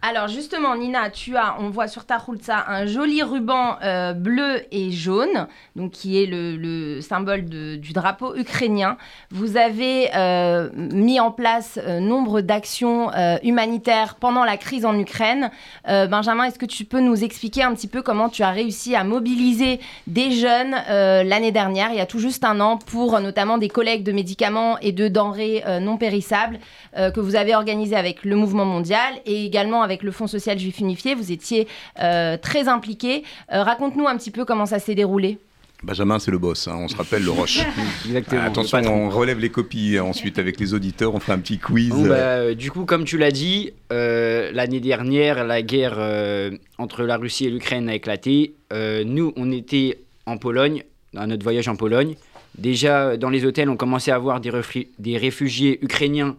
Alors justement, Nina, tu as, on voit sur ta roulsa un joli ruban euh, bleu et jaune, donc qui est le, le symbole du drapeau ukrainien. Vous avez euh, mis en place euh, nombre d'actions humanitaires pendant la crise en Ukraine. Benjamin, est-ce que tu peux nous expliquer un petit peu comment tu as réussi à mobiliser des jeunes l'année dernière, il y a tout juste un an, pour notamment des collègues de médicaments et de denrées non périssables que vous avez organisé avec le mouvement mondial et également avec le Fonds social juif unifié. Vous étiez euh, très impliqués. Euh, Raconte-nous un petit peu comment ça s'est déroulé. Benjamin, c'est le boss, hein, on se rappelle le Roche. Exactement. Attention, le patron. on relève les copies ensuite avec les auditeurs, on fait un petit quiz. Bon, bah, euh, du coup, comme tu l'as dit, euh, l'année dernière, la guerre euh, entre la Russie et l'Ukraine a éclaté. Euh, nous, on était en Pologne, dans notre voyage en Pologne. Déjà, dans les hôtels, on commençait à voir des, réfugiés ukrainiens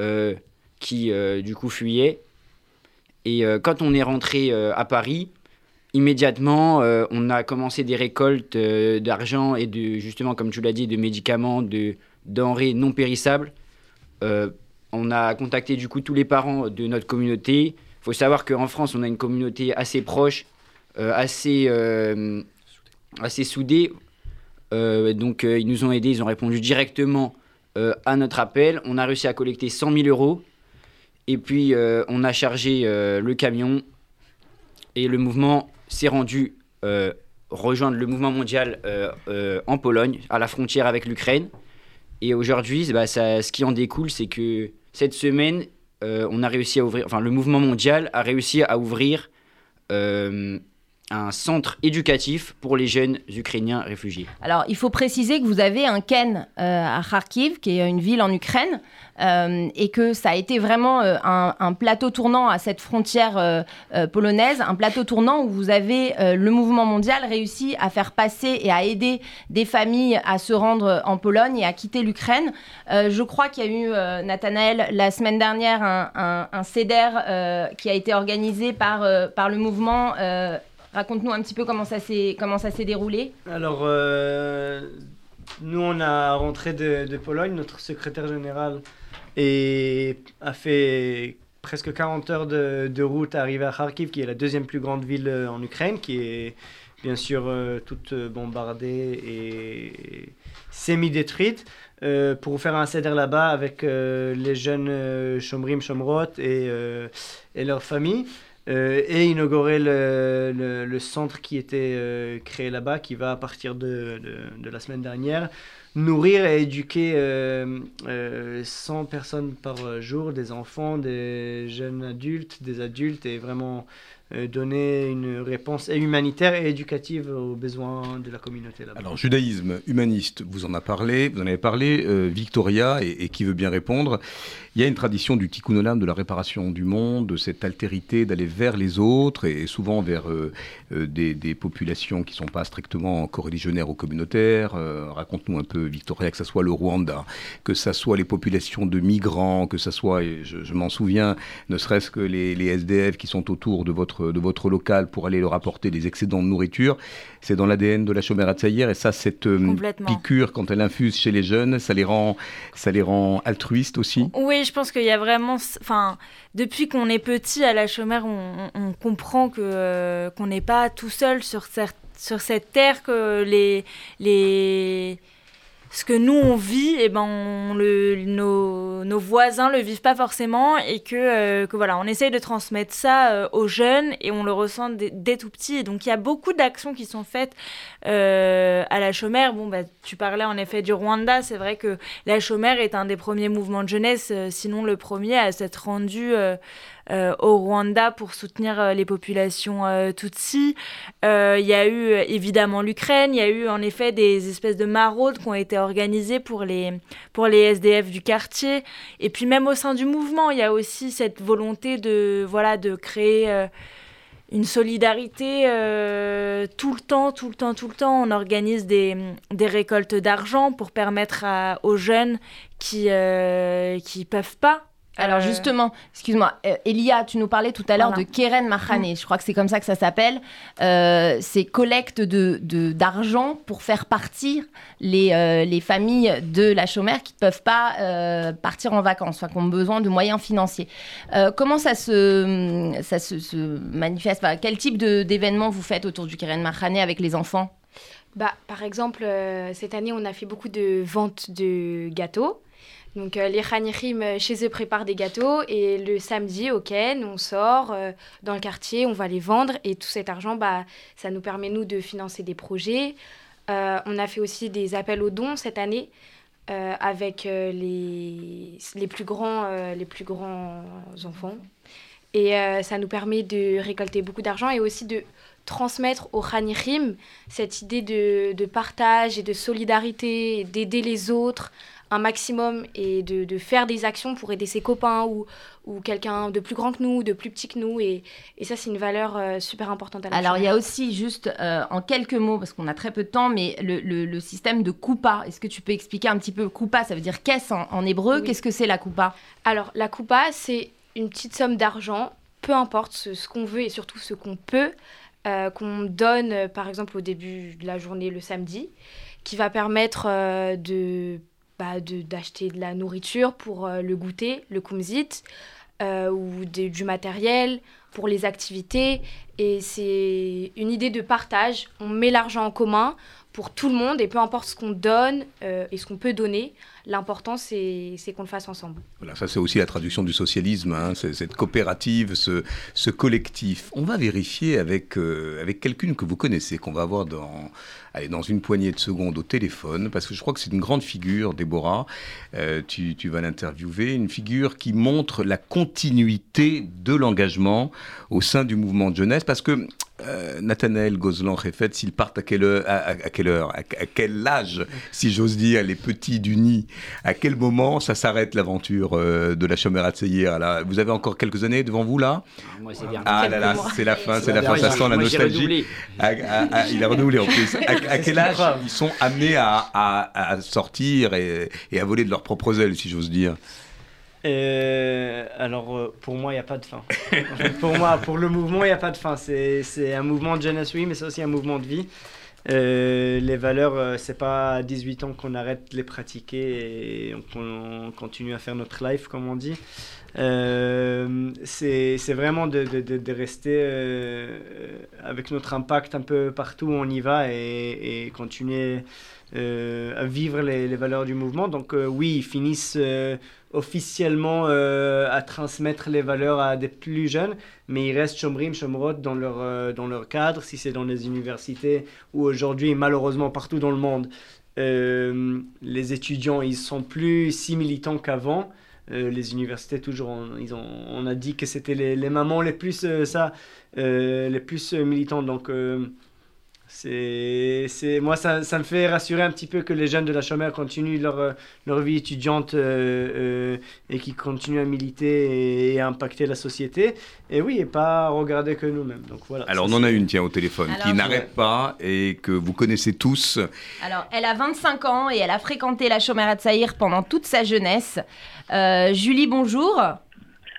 euh, qui, euh, du coup, fuyaient. Et euh, quand on est rentré euh, à Paris, immédiatement, euh, on a commencé des récoltes d'argent et de, justement, comme tu l'as dit, de médicaments, de denrées non périssables. On a contacté du coup tous les parents de notre communauté. Il faut savoir qu'en France, on a une communauté assez proche, assez, soudée. Donc, ils nous ont aidés, ils ont répondu directement à notre appel. On a réussi à collecter 100 000 euros. Et puis, euh, on a chargé euh, le camion. Et le mouvement s'est rendu euh, rejoindre le mouvement mondial en Pologne, à la frontière avec l'Ukraine. Et aujourd'hui, bah, ce qui en découle, c'est que cette semaine, on a réussi à ouvrir, enfin, le mouvement mondial a réussi à ouvrir un centre éducatif pour les jeunes Ukrainiens réfugiés. Alors, il faut préciser que vous avez un Ken euh, à Kharkiv, qui est une ville en Ukraine, euh, et que ça a été vraiment euh, un, plateau tournant à cette frontière polonaise, un plateau tournant où vous avez le mouvement mondial réussi à faire passer et à aider des familles à se rendre en Pologne et à quitter l'Ukraine. Je crois qu'il y a eu, Nathanaël, la semaine dernière, un, un, un CEDER qui a été organisé par, par le mouvement. Raconte-nous un petit peu comment ça s'est comment ça s'est déroulé. Alors, euh, nous, on a rentré de, de Pologne, notre secrétaire général et a fait presque 40 heures de, de route à arriver à Kharkiv, qui est la deuxième plus grande ville euh, en Ukraine, qui est bien sûr euh, toute bombardée et semi-détruite, euh, pour faire un CEDER là-bas avec les jeunes Shomrim, Shomrot et, et leurs familles. Euh, et inaugurer le, centre qui était euh, créé là-bas, qui va à partir de la semaine dernière nourrir et éduquer euh, euh, 100 personnes par jour, des enfants, des jeunes adultes, des adultes, et vraiment euh, donner une réponse humanitaire et éducative aux besoins de la communauté là-bas. Alors, judaïsme humaniste, vous en avez parlé, vous en avez parlé, euh, Victoria, et, qui veut bien répondre. Il y a une tradition du tikkun olam, de la réparation du monde, de cette altérité d'aller vers les autres, et, souvent vers euh, des, populations qui ne sont pas strictement coreligionnaires ou communautaires. Raconte-nous un peu, Victoria, que ce soit le Rwanda, que ce soit les populations de migrants, que ce soit, je, m'en souviens, ne serait-ce que les, les SDF qui sont autour de votre de votre local pour aller leur apporter des excédents de nourriture. C'est dans l'ADN de la chômère Tsaïr et ça, cette euh, piqûre, quand elle infuse chez les jeunes, ça les rend, ça les rend altruistes aussi? Oui, je pense qu'il y a vraiment... Enfin, depuis qu'on est petit à la chômère, on, comprend que euh, qu'on n'est pas tout seul sur cette, sur cette terre, que les... les ce que nous on vit, eh ben nos, nos, voisins le vivent pas forcément et que, euh, que voilà, on essaye de transmettre ça euh, aux jeunes et on le ressent dès, tout petit. Et donc il y a beaucoup d'actions qui sont faites euh, à la chômère. Bon, bah, tu parlais en effet du Rwanda, c'est vrai que la chômère est un des premiers mouvements de jeunesse, sinon le premier à s'être rendu au Rwanda pour soutenir les populations Tutsi. Il y a eu évidemment l'Ukraine, il y a eu en effet des espèces de maraudes qui ont été organisées pour les, pour les SDF du quartier. Et puis même au sein du mouvement, il y a aussi cette volonté de, voilà, de créer une solidarité tout le temps, tout le temps, tout le temps. On organise des, des récoltes d'argent pour permettre aux jeunes qui ne qui peuvent pas alors euh, justement, excuse-moi, euh, Elia, tu nous parlais tout à l'heure de Keren Mahane, je crois que c'est comme ça que ça s'appelle. Euh, c'est collecte de, d'argent pour faire partir les, les familles de la chômère qui ne peuvent pas partir en vacances, enfin, qui ont besoin de moyens financiers. comment ça se, ça se, manifeste? Quel type d'événements vous faites autour du Keren Mahane avec les enfants? Bah, Par exemple, cette année, on a fait beaucoup de ventes de gâteaux. Donc euh, les Khanichim euh, chez eux préparent des gâteaux et le samedi au Ken, on sort euh, dans le quartier, on va les vendre et tout cet argent, bah, ça nous permet nous de financer des projets. on a fait aussi des appels aux dons cette année avec les, les, plus grands, les plus grands enfants. Et ça nous permet de récolter beaucoup d'argent et aussi de transmettre aux Khanichim cette idée de, de partage et de solidarité, d'aider les autres, un maximum et de, de, faire des actions pour aider ses copains ou, ou quelqu'un de plus grand que nous, de plus petit que nous. Et, et ça, c'est une valeur euh, super importante à la Alors, il y a aussi, juste euh, en quelques mots, parce qu'on a très peu de temps, mais le, le, système de coupa. Est-ce que tu peux expliquer un petit peu coupa? Ça veut dire caisse en, hébreu. Qu'est-ce que c'est la coupa? Alors, la coupa, c'est une petite somme d'argent, peu importe ce, ce qu'on veut et surtout ce qu'on peut, euh, qu'on donne, par exemple, au début de la journée, le samedi, qui va permettre de bah, d'acheter de, la nourriture pour euh, le goûter, le kumzit, euh, ou du matériel pour les activités. Et c'est une idée de partage. On met l'argent en commun pour tout le monde et peu importe ce qu'on donne euh, et ce qu'on peut donner, L'important, c'est qu'on le fasse ensemble. Voilà, ça c'est aussi la traduction du socialisme, hein, cette coopérative, ce, collectif. On va vérifier avec, euh, avec quelqu'une que vous connaissez, qu'on va avoir dans, allez, dans une poignée de secondes au téléphone, parce que je crois que c'est une grande figure, Déborah, euh, tu, tu, vas l'interviewer, une figure qui montre la continuité de l'engagement au sein du mouvement de jeunesse, parce que euh, Nathanaël Gozlan-Refet, s'ils partent à quelle heure, à, quelle heure, à, quel âge, si j'ose dire, les petits du nid, à quel moment ça s'arrête l'aventure euh, de la Chomera de Vous avez encore quelques années devant vous là? Moi, c'est bien. Ah là là, c'est la fin, c'est la fin, ça sent la nostalgie. il a renouvelé en plus. À, quel âge ils sont amenés à, sortir et, et à voler de leurs propres ailes, si j'ose dire? Euh, alors, euh, pour moi, il n'y a pas de fin. pour moi, pour le mouvement, il n'y a pas de fin. C'est un mouvement de jeunesse, oui, mais c'est aussi un mouvement de vie. Euh, les valeurs, c'est pas à 18 ans qu'on arrête de les pratiquer et qu'on continue à faire notre life, comme on dit. c'est vraiment de, de, de, rester avec notre impact un peu partout où on y va et, et continuer à vivre les, les, valeurs du mouvement. Donc oui, ils finissent officiellement euh, à transmettre les valeurs à des plus jeunes, mais ils restent Shomrim, Shomrot dans leur, euh, dans leur cadre, si c'est dans les universités ou aujourd'hui, malheureusement, partout dans le monde. Euh, les étudiants, ils sont plus si militants qu'avant. les universités, toujours, on, ils ont, on a dit que c'était les, mamans les plus, ça, les plus militantes. Donc, c'est, c'est, moi, ça, ça, me fait rassurer un petit peu que les jeunes de la chômeur continuent leur, leur vie étudiante euh, euh, et qui continuent à militer et, à impacter la société. Et oui, et pas regarder que nous-mêmes. Donc voilà. Alors, on en a une, tiens, au téléphone, qui n'arrête pas et que vous connaissez tous. Alors, elle a 25 ans et elle a fréquenté la chômeur à Tsaïr pendant toute sa jeunesse. Euh, Julie, bonjour.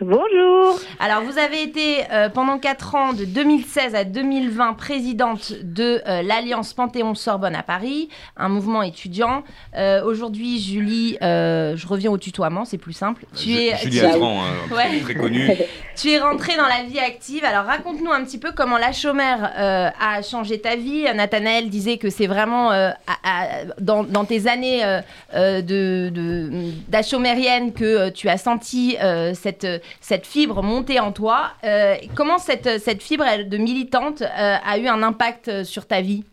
Bonjour. Alors, vous avez été euh, pendant 4 ans, de 2016 à 2020, présidente de euh, l'Alliance Panthéon-Sorbonne à Paris, un mouvement étudiant. Euh, aujourd'hui, Julie, je reviens au tutoiement, c'est plus simple. Tu es, Julie Altran, hein, très connue. tu es rentrée dans la vie active. Alors, raconte-nous un petit peu comment la chômeur a changé ta vie. Nathanaël disait que c'est vraiment dans, dans, tes années d'achomérienne de, que tu as senti cette cette fibre montée en toi. Euh, comment cette, cette fibre de militante euh, a eu un impact euh, sur ta vie?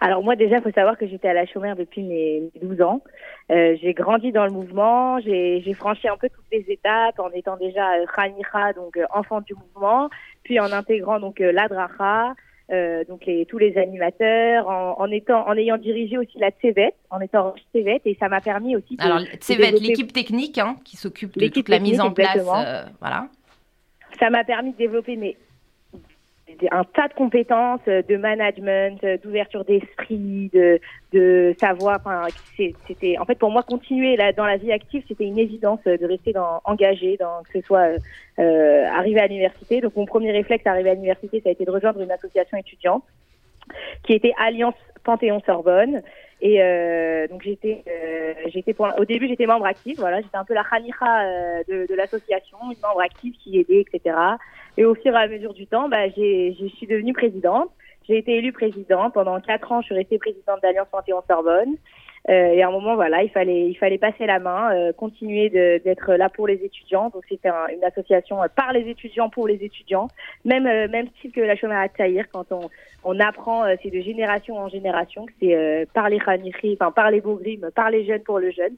Alors moi déjà, il faut savoir que j'étais à la chômère depuis mes 12 ans. j'ai grandi dans le mouvement, j'ai franchi un peu toutes les étapes en étant déjà Khanicha, donc enfant du mouvement, puis en intégrant donc l'Adracha, euh, donc les, tous les animateurs, en, en, étant, en ayant dirigé aussi la CEVET, en étant CEVET, et ça m'a permis aussi. Alors CEVET, l'équipe technique hein, qui s'occupe de toute la mise en place, euh, voilà. Ça m'a permis de développer mes un tas de compétences euh, de management, euh, d'ouverture d'esprit, de, de savoir. Enfin, c'était en fait pour moi continuer là, dans la vie active, c'était une évidence euh, de rester dans, engagé, dans que ce soit euh, arrivé à l'université. Donc mon premier réflexe arrivé à l'université, ça a été de rejoindre une association étudiante qui était Alliance Panthéon Sorbonne. Et euh, donc j'étais, euh, j'étais au début j'étais membre actif, voilà, j'étais un peu la khanicha de, de l'association, une membre active qui aidait, etc. Et au fur et à mesure du temps, bah, j'ai, je suis devenue présidente. J'ai été élue présidente. Pendant quatre ans, je suis restée présidente d'Alliance Panthéon-Sorbonne. Euh, et à un moment, voilà, il fallait, il fallait passer la main, euh, continuer d'être là pour les étudiants. Donc c'était une association euh, par les étudiants pour les étudiants, même euh, même style que la chômage à Tahir quand on on apprend, c'est de génération en génération, c'est par les khaniri, enfin par les Bogrim, par les jeunes pour le jeune.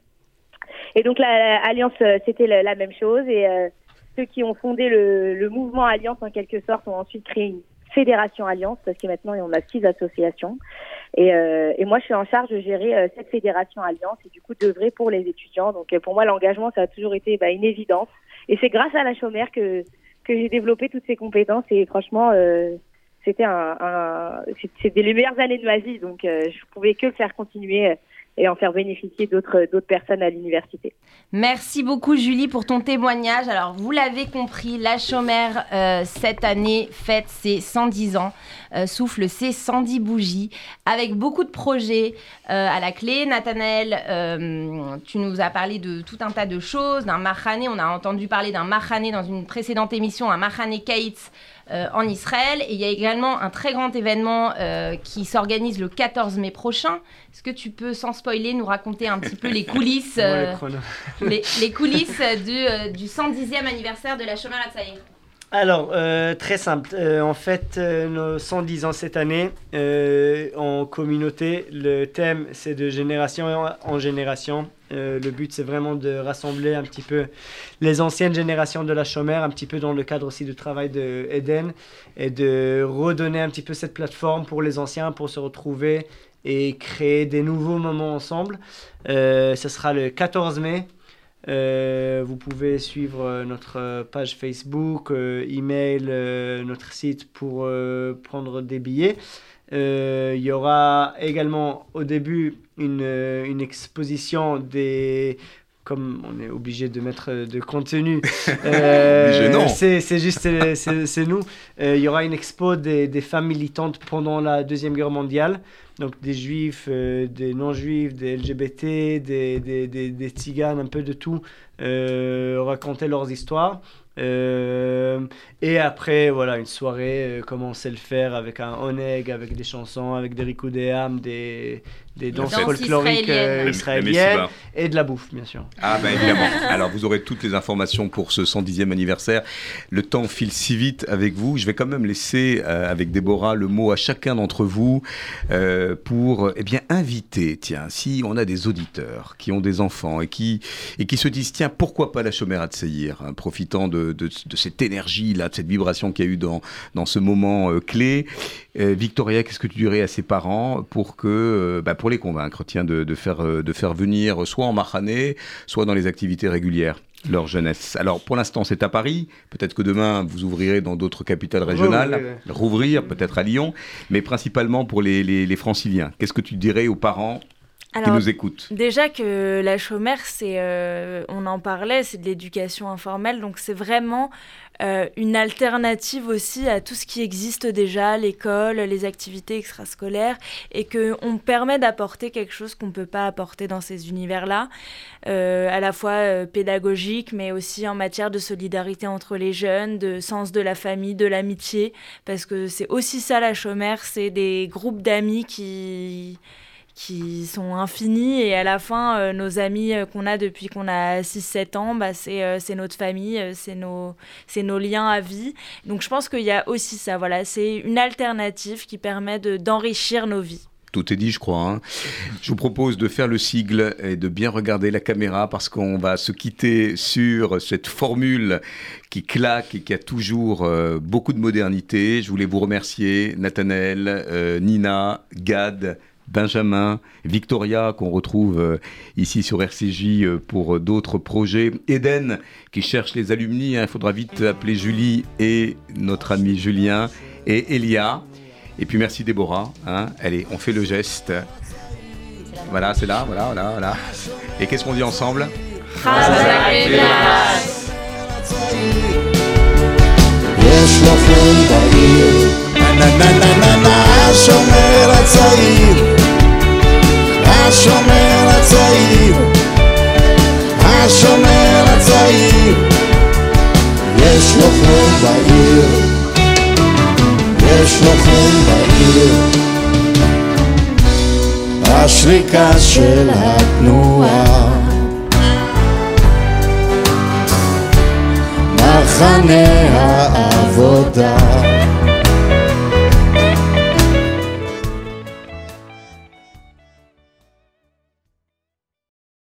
Et donc l'alliance, c'était la, la, même chose et ceux qui ont fondé le, mouvement Alliance, en quelque sorte, ont ensuite créé une fédération Alliance, parce que maintenant, on a six associations. Et, euh, moi, je suis en charge de gérer euh, cette fédération Alliance et du coup, d'œuvrer pour les étudiants. Donc, euh, pour moi, l'engagement, ça a toujours été bah, une évidence. Et c'est grâce à la chômère que, que j'ai développé toutes ces compétences. Et franchement, c'était un, c'était les meilleures années de ma vie. Donc, je pouvais que le faire continuer et en faire bénéficier d'autres personnes à l'université. Merci beaucoup Julie pour ton témoignage. Alors vous l'avez compris, la chômère euh, cette année fête ses 110 ans, euh, souffle ses 110 bougies, avec beaucoup de projets euh, à la clé. Nathanaël, tu nous as parlé de tout un tas de choses, d'un Mahané, on a entendu parler d'un Mahané dans une précédente émission, un Mahané Kaitz. Euh, en Israël. Et il y a également un très grand événement euh, qui s'organise le 14 mai prochain. Est-ce que tu peux, sans spoiler, nous raconter un petit peu les coulisses, euh, les, coulisses du, du 110e anniversaire de la Shomer Hatzaïr? Alors, très simple. en fait, nos 110 ans cette année, en communauté, le thème, c'est de génération en génération. Euh, le but, c'est vraiment de rassembler un petit peu les anciennes générations de la chômère, un petit peu dans le cadre aussi du travail de et de redonner un petit peu cette plateforme pour les anciens pour se retrouver et créer des nouveaux moments ensemble. Euh, ce sera le 14 mai. Euh, vous pouvez suivre notre page Facebook, email, notre site pour prendre des billets. Euh, il y aura également au début euh, une exposition des comme on est obligé de mettre de contenu, euh, c'est juste c'est nous. Euh, il y aura une expo des, des, femmes militantes pendant la deuxième guerre mondiale, donc des juifs, des non-juifs, des LGBT, des, des, des, des, tziganes, un peu de tout, raconter leurs histoires. Euh, et après, voilà, une soirée, euh, comme on sait le faire, avec un oneg, avec des chansons, avec des rikudéam, des, des danses danses folkloriques euh, israéliennes. et de la bouffe, bien sûr. Ah ben évidemment. Alors vous aurez toutes les informations pour ce 110e anniversaire. Le temps file si vite avec vous. Je vais quand même laisser euh, avec Déborah le mot à chacun d'entre vous euh, pour eh bien inviter. Tiens, si on a des auditeurs qui ont des enfants et qui et qui se disent tiens pourquoi pas la chômère à Tseïr, hein, profitant de, de, de cette énergie là, de cette vibration qu'il y a eu dans dans ce moment euh, clé. Euh, Victoria, qu'est-ce que tu dirais à ses parents pour que, euh, bah, pour les convaincre, tiens, de, de faire, euh, de faire venir soit en Mahané, soit dans les activités régulières leur jeunesse? Alors pour l'instant c'est à Paris, peut-être que demain vous ouvrirez dans d'autres capitales régionales, rouvrir peut-être à Lyon, mais principalement pour les, les, les franciliens. Qu'est-ce que tu dirais aux parents qui nous écoutent Déjà que la chômère, c'est, euh, on en parlait, c'est de l'éducation informelle, donc c'est vraiment euh, une alternative aussi à tout ce qui existe déjà, l'école, les activités extrascolaires, et qu'on permet d'apporter quelque chose qu'on ne peut pas apporter dans ces univers-là, euh, à la fois pédagogique, mais aussi en matière de solidarité entre les jeunes, de sens de la famille, de l'amitié, parce que c'est aussi ça la chômère, c'est des groupes d'amis qui qui sont infinis et à la fin euh, nos amis euh, qu'on a depuis qu'on a 6-7 ans bah, c'est euh, notre famille euh, c'est nos c'est nos liens à vie donc je pense qu'il y a aussi ça voilà c'est une alternative qui permet de d'enrichir nos vies Tout est dit, je crois. hein. Je vous propose de faire le sigle et de bien regarder la caméra parce qu'on va se quitter sur cette formule qui claque et qui a toujours beaucoup de modernité. Je voulais vous remercier, Nathanaël, euh, Nina, Gad. Benjamin, Victoria, qu'on retrouve euh, ici sur RCJ euh, pour euh, d'autres projets. Eden, qui cherche les alumni. hein. Il faudra vite appeler Julie et notre ami Julien. Et Elia. Et puis merci Déborah. hein. Allez, on fait le geste. Voilà, c'est là, voilà, voilà, voilà. Et qu'est-ce qu'on dit ensemble יש לכם בעיר, נה נה נה נה נה השומר הצעיר, השומר הצעיר, השומר הצעיר, יש לכם בעיר, יש לכם בעיר, השריקה של התנועה. מחנה העבודה